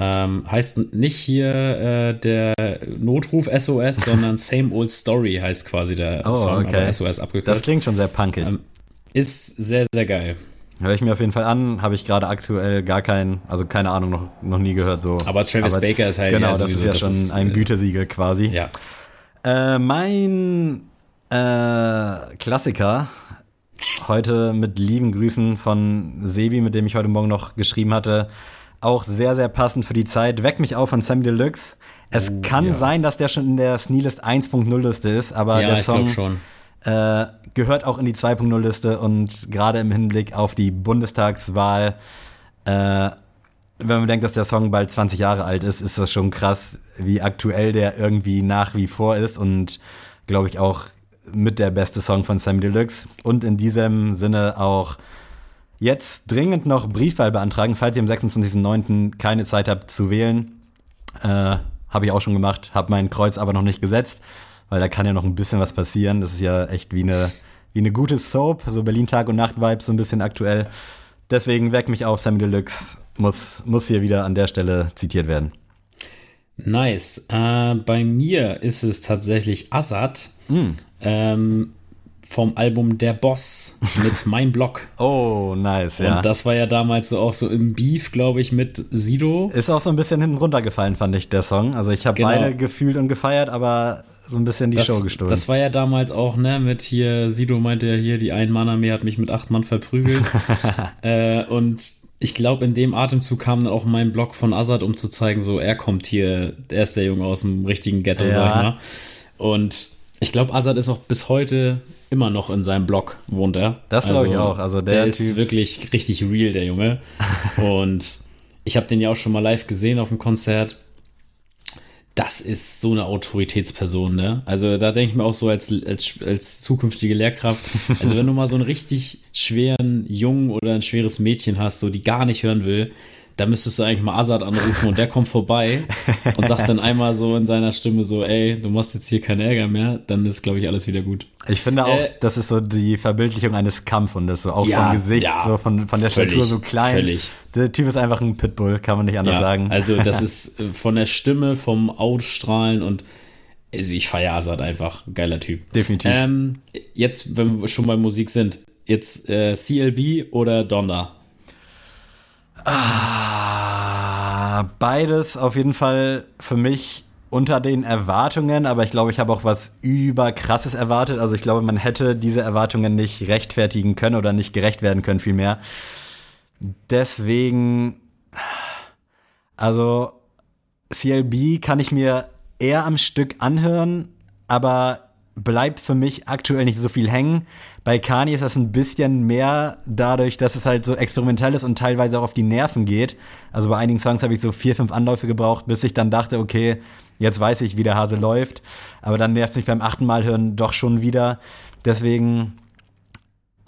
Ähm, heißt nicht hier äh, der Notruf SOS, sondern Same Old Story heißt quasi der Oh, Song, okay. aber SOS Das abgekürzt. klingt schon sehr punkig. Ähm, ist sehr, sehr geil. Höre ich mir auf jeden Fall an, habe ich gerade aktuell gar keinen, also keine Ahnung, noch, noch nie gehört so. Aber Travis Baker ist halt Genau, ja das ist ja das schon ist, ein äh, Gütesiegel quasi. Ja. Äh, mein äh, Klassiker heute mit lieben Grüßen von Sebi, mit dem ich heute Morgen noch geschrieben hatte. Auch sehr, sehr passend für die Zeit. Weck mich auf von Sammy Deluxe. Es kann Oh, ja. sein, dass der schon in der Sneelist 1.0 Liste ist, aber Ja, der Song äh, gehört auch in die 2.0 Liste und gerade im Hinblick auf die Bundestagswahl, äh, wenn man denkt, dass der Song bald 20 Jahre alt ist, ist das schon krass, wie aktuell der irgendwie nach wie vor ist und glaube ich auch mit der beste Song von Sammy Deluxe. Und in diesem Sinne auch jetzt dringend noch Briefwahl beantragen, falls ihr am 26.09. keine Zeit habt zu wählen. Äh, habe ich auch schon gemacht, habe mein Kreuz aber noch nicht gesetzt, weil da kann ja noch ein bisschen was passieren. Das ist ja echt wie eine, wie eine gute Soap, so Berlin Tag und Nacht Vibes so ein bisschen aktuell. Deswegen weck mich auf, Sammy Deluxe muss, muss hier wieder an der Stelle zitiert werden. Nice. Äh, bei mir ist es tatsächlich Assad Hm. ähm, vom Album Der Boss mit Mein Blog. Oh, nice, ja. Und das war ja damals so auch so im Beef, glaube ich, mit Sido. ist auch so ein bisschen hinten runtergefallen, fand ich, der Song. Also ich habe Genau. beide gefühlt und gefeiert, aber so ein bisschen die Das, Show gestohlen. das war ja damals auch, ne, mit hier, Sido meinte ja hier, die Ein-Mann-Armee hat mich mit acht Mann verprügelt. äh, und ich glaube, in dem Atemzug kam dann auch mein Blog von Azad, um zu zeigen, so, er kommt hier, er ist der Junge aus dem richtigen Ghetto, Ja. sag ich mal. Und ich glaube, Azad ist auch bis heute immer noch in seinem Blog, wohnt er. Das glaub ich auch. Also der ist Typ- wirklich richtig real, der Junge. Und ich habe den ja auch schon mal live gesehen auf dem Konzert das ist so eine Autoritätsperson, ne? Also da denke ich mir auch so als, als, als zukünftige Lehrkraft, also wenn du mal so einen richtig schweren Jungen oder ein schweres Mädchen hast, so die gar nicht hören will, da müsstest du eigentlich mal Azad anrufen und der kommt vorbei und sagt dann einmal so in seiner Stimme so, ey, du machst jetzt hier keinen Ärger mehr, dann ist, glaube ich, alles wieder gut. Ich finde auch, Äh, das ist so die Verbildlichung eines Kampfhundes, so auch Ja, vom Gesicht, ja. so von, von der Völlig, Statur so klein. völlig. Der Typ ist einfach ein Pitbull, kann man nicht anders Ja, sagen. Also das ist äh, von der Stimme, vom Ausstrahlen und also ich feiere Azad einfach. Geiler Typ. Definitiv. Ähm, jetzt, wenn wir schon bei Musik sind, jetzt äh, CLB oder Donda? Ah, beides auf jeden Fall für mich unter den Erwartungen, aber ich glaube, ich habe auch was überkrasses erwartet. Also ich glaube, man hätte diese Erwartungen nicht rechtfertigen können oder nicht gerecht werden können, vielmehr. Deswegen, also CLB kann ich mir eher am Stück anhören, aber bleibt für mich aktuell nicht so viel hängen. Bei Kanye ist das ein bisschen mehr dadurch, dass es halt so experimentell ist und teilweise auch auf die Nerven geht. Also bei einigen Songs habe ich so vier, fünf Anläufe gebraucht, bis ich dann dachte, okay, jetzt weiß ich, wie der Hase läuft. Aber dann nervt es mich beim achten Mal hören doch schon wieder. Deswegen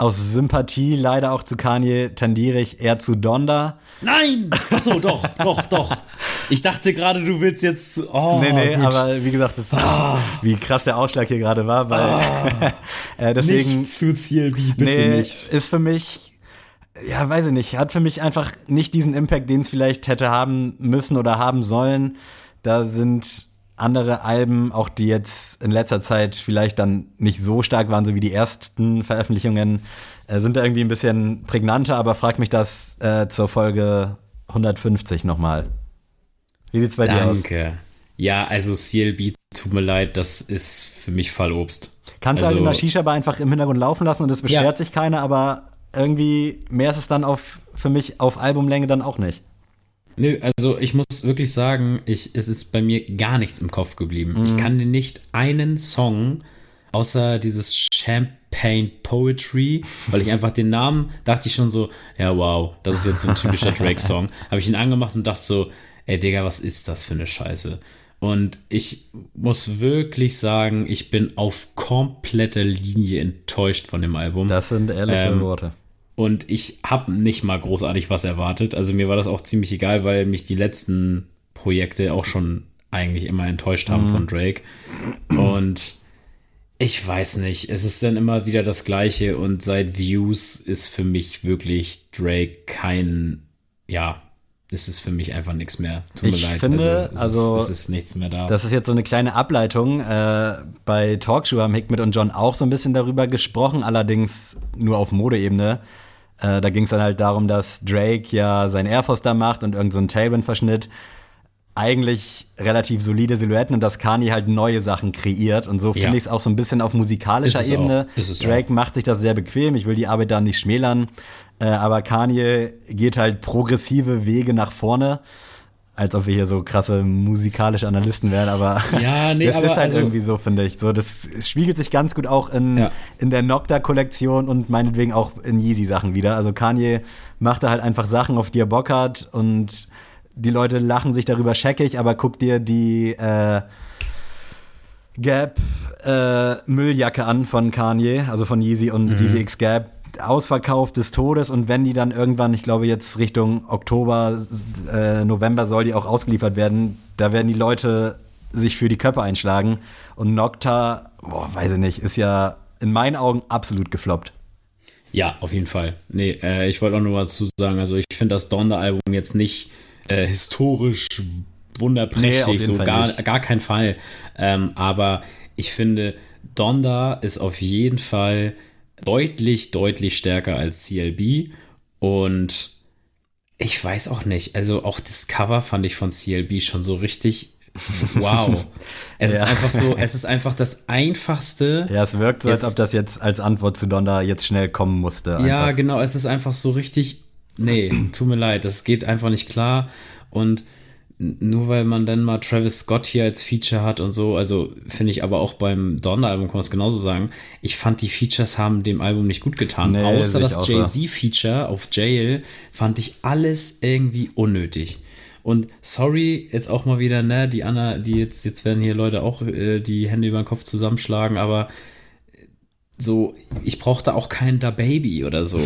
aus Sympathie leider auch zu Kanye tendiere ich eher zu Donda. Nein! Achso, doch, doch, doch. Ich dachte gerade, du willst jetzt. Oh, nee, nee, gut. aber wie gesagt, das, wie krass der Ausschlag hier gerade war, weil äh, deswegen nicht zu CLB, bitte nee, nicht. ist für mich ja, weiß ich nicht, hat für mich einfach nicht diesen Impact, den es vielleicht hätte haben müssen oder haben sollen. Da sind andere Alben, auch die jetzt in letzter Zeit vielleicht dann nicht so stark waren, so wie die ersten Veröffentlichungen, äh, sind da irgendwie ein bisschen prägnanter, aber frag mich das äh, zur Folge 150 nochmal. Wie sieht's bei dir aus? Danke. Ja, also CLB, tut mir leid, das ist für mich Fallobst. Kannst du also, halt in der Shisha-Bar einfach im Hintergrund laufen lassen und es beschwert Ja. sich keiner, aber irgendwie mehr ist es dann auf, für mich auf Albumlänge dann auch nicht. Nö, also ich muss wirklich sagen, ich, es ist bei mir gar nichts im Kopf geblieben. Mhm. Ich kann dir nicht einen Song, außer dieses Champagne Poetry, weil ich einfach den Namen, dachte ich schon so, ja wow, das ist jetzt so ein typischer Drake-Song. Habe ich ihn angemacht und dachte so, ey Digga, was ist das für eine Scheiße? Und ich muss wirklich sagen, ich bin auf kompletter Linie enttäuscht von dem Album. Das sind ehrliche Ähm, Worte. Und ich habe nicht mal großartig was erwartet. Also mir war das auch ziemlich egal, weil mich die letzten Projekte auch schon eigentlich immer enttäuscht haben von Drake. Und ich weiß nicht, es ist dann immer wieder das Gleiche. Und seit Views ist für mich wirklich Drake kein, ja, es ist für mich einfach nichts mehr. Tut mir Ich leid. finde, es also, ist, es ist nichts mehr da. Das ist jetzt so eine kleine Ableitung. Äh, bei Talkshow haben Hickmet und John auch so ein bisschen darüber gesprochen, allerdings nur auf Modeebene. Äh, da ging es dann halt darum, dass Drake ja sein Air Force da macht und irgend so Tailwind-Verschnitt. Eigentlich relativ solide Silhouetten und dass Kanye halt neue Sachen kreiert. Und so finde Ja. ich es auch so ein bisschen auf musikalischer Ist es Ebene. auch. Ist es Drake macht sich das sehr bequem. Ich will die Arbeit da nicht schmälern. Äh, aber Kanye geht halt progressive Wege nach vorne. Als ob wir hier so krasse musikalische Analysten wären, aber Ja, nee, das aber ist halt also- irgendwie so, finde ich. So, das spiegelt sich ganz gut auch in, Ja. in der Nocta-Kollektion und meinetwegen auch in Yeezy-Sachen wieder. Also Kanye macht da halt einfach Sachen, auf die er Bock hat und die Leute lachen sich darüber scheckig, aber guck dir die äh, Gap äh, Mülljacke an von Kanye, also von Yeezy und Mhm. Yeezy X Gap. Ausverkauf des Todes und wenn die dann irgendwann, ich glaube jetzt Richtung Oktober, äh, November soll die auch ausgeliefert werden, da werden die Leute sich für die Köpfe einschlagen und Nocta, boah, weiß ich nicht, ist ja in meinen Augen absolut gefloppt. Ja, auf jeden Fall. Nee, äh, ich wollte auch nur dazu sagen, also ich finde das Donda-Album jetzt nicht äh, historisch Nee, wunderprächtig, jeden so Fall gar, nicht. gar kein Fall. Ähm, aber ich finde, Donda ist auf jeden Fall deutlich, deutlich stärker als CLB und ich weiß auch nicht, also auch das Cover fand ich von CLB schon so richtig wow. Es Ja. ist einfach so, es ist einfach das einfachste. Ja, es wirkt so, als Jetzt- ob das jetzt als Antwort zu Donda jetzt schnell kommen musste. Ja, einfach. genau, es ist einfach so richtig. Nee, tut mir leid, das geht einfach nicht klar. Und nur weil man dann mal Travis Scott hier als Feature hat und so, also finde ich aber auch beim Donner-Album kann man es genauso sagen. Ich fand, die Features haben dem Album nicht gut getan. Nee, Außer das. Jay-Z-Feature auf Jail fand ich alles irgendwie unnötig. Und sorry, jetzt auch mal wieder, ne, die Anna, die jetzt, jetzt werden hier Leute auch äh, die Hände über den Kopf zusammenschlagen, aber so, ich brauchte auch keinen Da Baby oder so.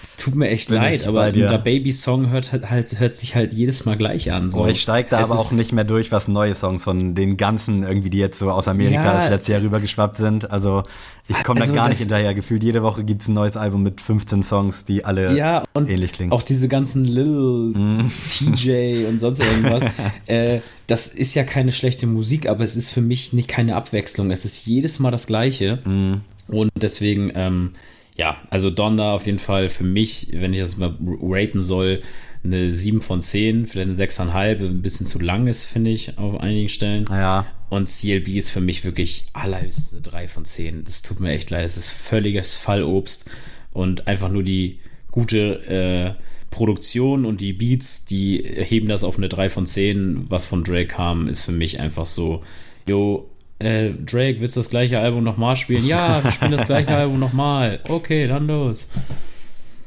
Es tut mir echt Bin leid, aber bei ein dir. Da Baby Song hört halt, halt hört sich halt jedes Mal gleich an. So. Oh, ich steige da Es aber auch nicht mehr durch, was neue Songs von den ganzen irgendwie, die jetzt so aus Amerika Ja. das letzte Jahr rübergeschwappt sind. Also ich komme Also da gar nicht hinterher. Gefühlt jede Woche gibt es ein neues Album mit 15 Songs, die alle Ja, und ähnlich klingen. auch diese ganzen Lil, Mhm. TJ und sonst irgendwas. äh, das ist ja keine schlechte Musik, aber es ist für mich nicht keine Abwechslung. Es ist jedes Mal das Gleiche. Mhm. Und deswegen, ähm, ja, also Donda auf jeden Fall für mich, wenn ich das mal raten soll, eine 7 von 10, vielleicht eine 6,5, ein bisschen zu lang ist, finde ich, auf einigen Stellen. Ja. Und CLB ist für mich wirklich allerhöchste 3 von 10. Das tut mir echt leid. Es ist völliges Fallobst und einfach nur die gute äh, Produktion und die Beats, die heben das auf eine 3 von 10. Was von Drake kam, ist für mich einfach so, yo, äh, Drake, willst du das gleiche Album nochmal spielen? Ja, wir spielen das gleiche Album nochmal. Okay, dann los.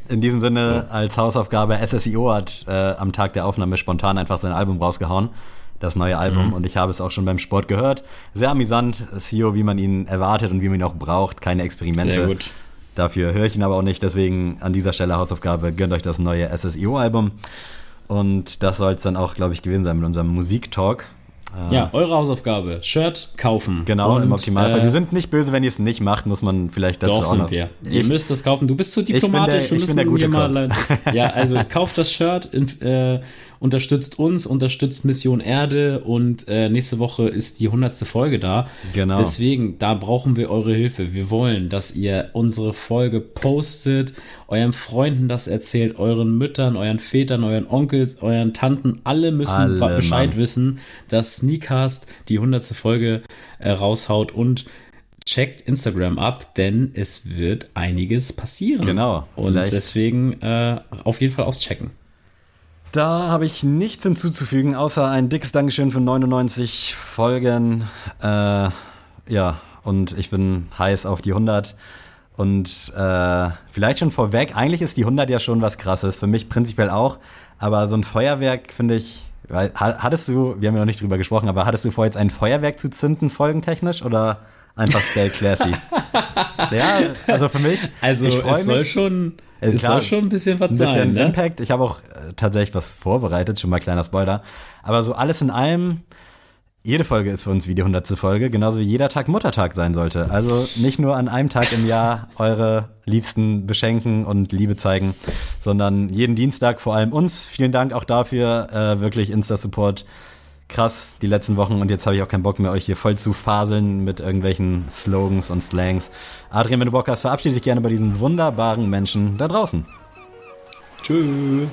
In diesem Sinne, als Hausaufgabe, SSIO hat äh, am Tag der Aufnahme spontan einfach sein Album rausgehauen. Das neue Album. Mhm. Und ich habe es auch schon beim Sport gehört. Sehr amüsant. CEO, wie man ihn erwartet und wie man ihn auch braucht. Keine Experimente. Sehr gut. Dafür höre ich ihn aber auch nicht. Deswegen an dieser Stelle Hausaufgabe, gönnt euch das neue SSIO-Album. Und das soll es dann auch, glaube ich, gewesen sein mit unserem Musiktalk. Ja, eure Hausaufgabe. Shirt kaufen. Genau, Und, im Optimalfall. äh, wir sind nicht böse, wenn ihr es nicht macht, muss man vielleicht dazu Doch sind noch. wir. Ihr Ich, müsst das kaufen. Du bist zu bin der- diplomatisch. ich wir bin müssen der gute mal. Ja, also kauft das Shirt, äh, unterstützt uns, unterstützt Mission Erde und äh, nächste Woche ist die 100. Folge da. Genau. Deswegen, da brauchen wir eure Hilfe. Wir wollen, dass ihr unsere Folge postet, euren Freunden das erzählt, euren Müttern, euren Vätern, euren Onkels, euren Tanten. Alle müssen Alle, Bescheid Mann. wissen, dass Sneakcast die 100. Folge äh, raushaut und checkt Instagram ab, denn es wird einiges passieren. Genau, Und vielleicht- deswegen äh, auf jeden Fall auschecken. Da habe ich nichts hinzuzufügen, außer ein dickes Dankeschön für 99 Folgen. Äh, ja, und ich bin heiß auf die 100. Und äh, vielleicht schon vorweg, eigentlich ist die 100 ja schon was Krasses, für mich prinzipiell auch. Aber so ein Feuerwerk finde ich, weil, ha- hattest du, wir haben ja noch nicht drüber gesprochen, aber hattest du vor, jetzt ein Feuerwerk zu zünden, folgentechnisch, oder einfach stay classy? ja, also für mich, Also ich es soll mich. schon, Äh, es klar, soll schon ein bisschen was ein bisschen sein, ne? Impact. Ich habe auch äh, tatsächlich was vorbereitet, schon mal kleiner Spoiler. Aber so alles in allem, jede Folge ist für uns wie die hundertste Folge, genauso wie jeder Tag Muttertag sein sollte. Also nicht nur an einem Tag im Jahr eure Liebsten beschenken und Liebe zeigen, sondern jeden Dienstag vor allem uns. Vielen Dank auch dafür, äh, wirklich Insta-Support. Krass, die letzten Wochen und jetzt habe ich auch keinen Bock mehr, euch hier voll zu faseln mit irgendwelchen Slogans und Slangs. Adrian, wenn du Bock hast, verabschiede dich gerne bei diesen wunderbaren Menschen da draußen. Tschüss.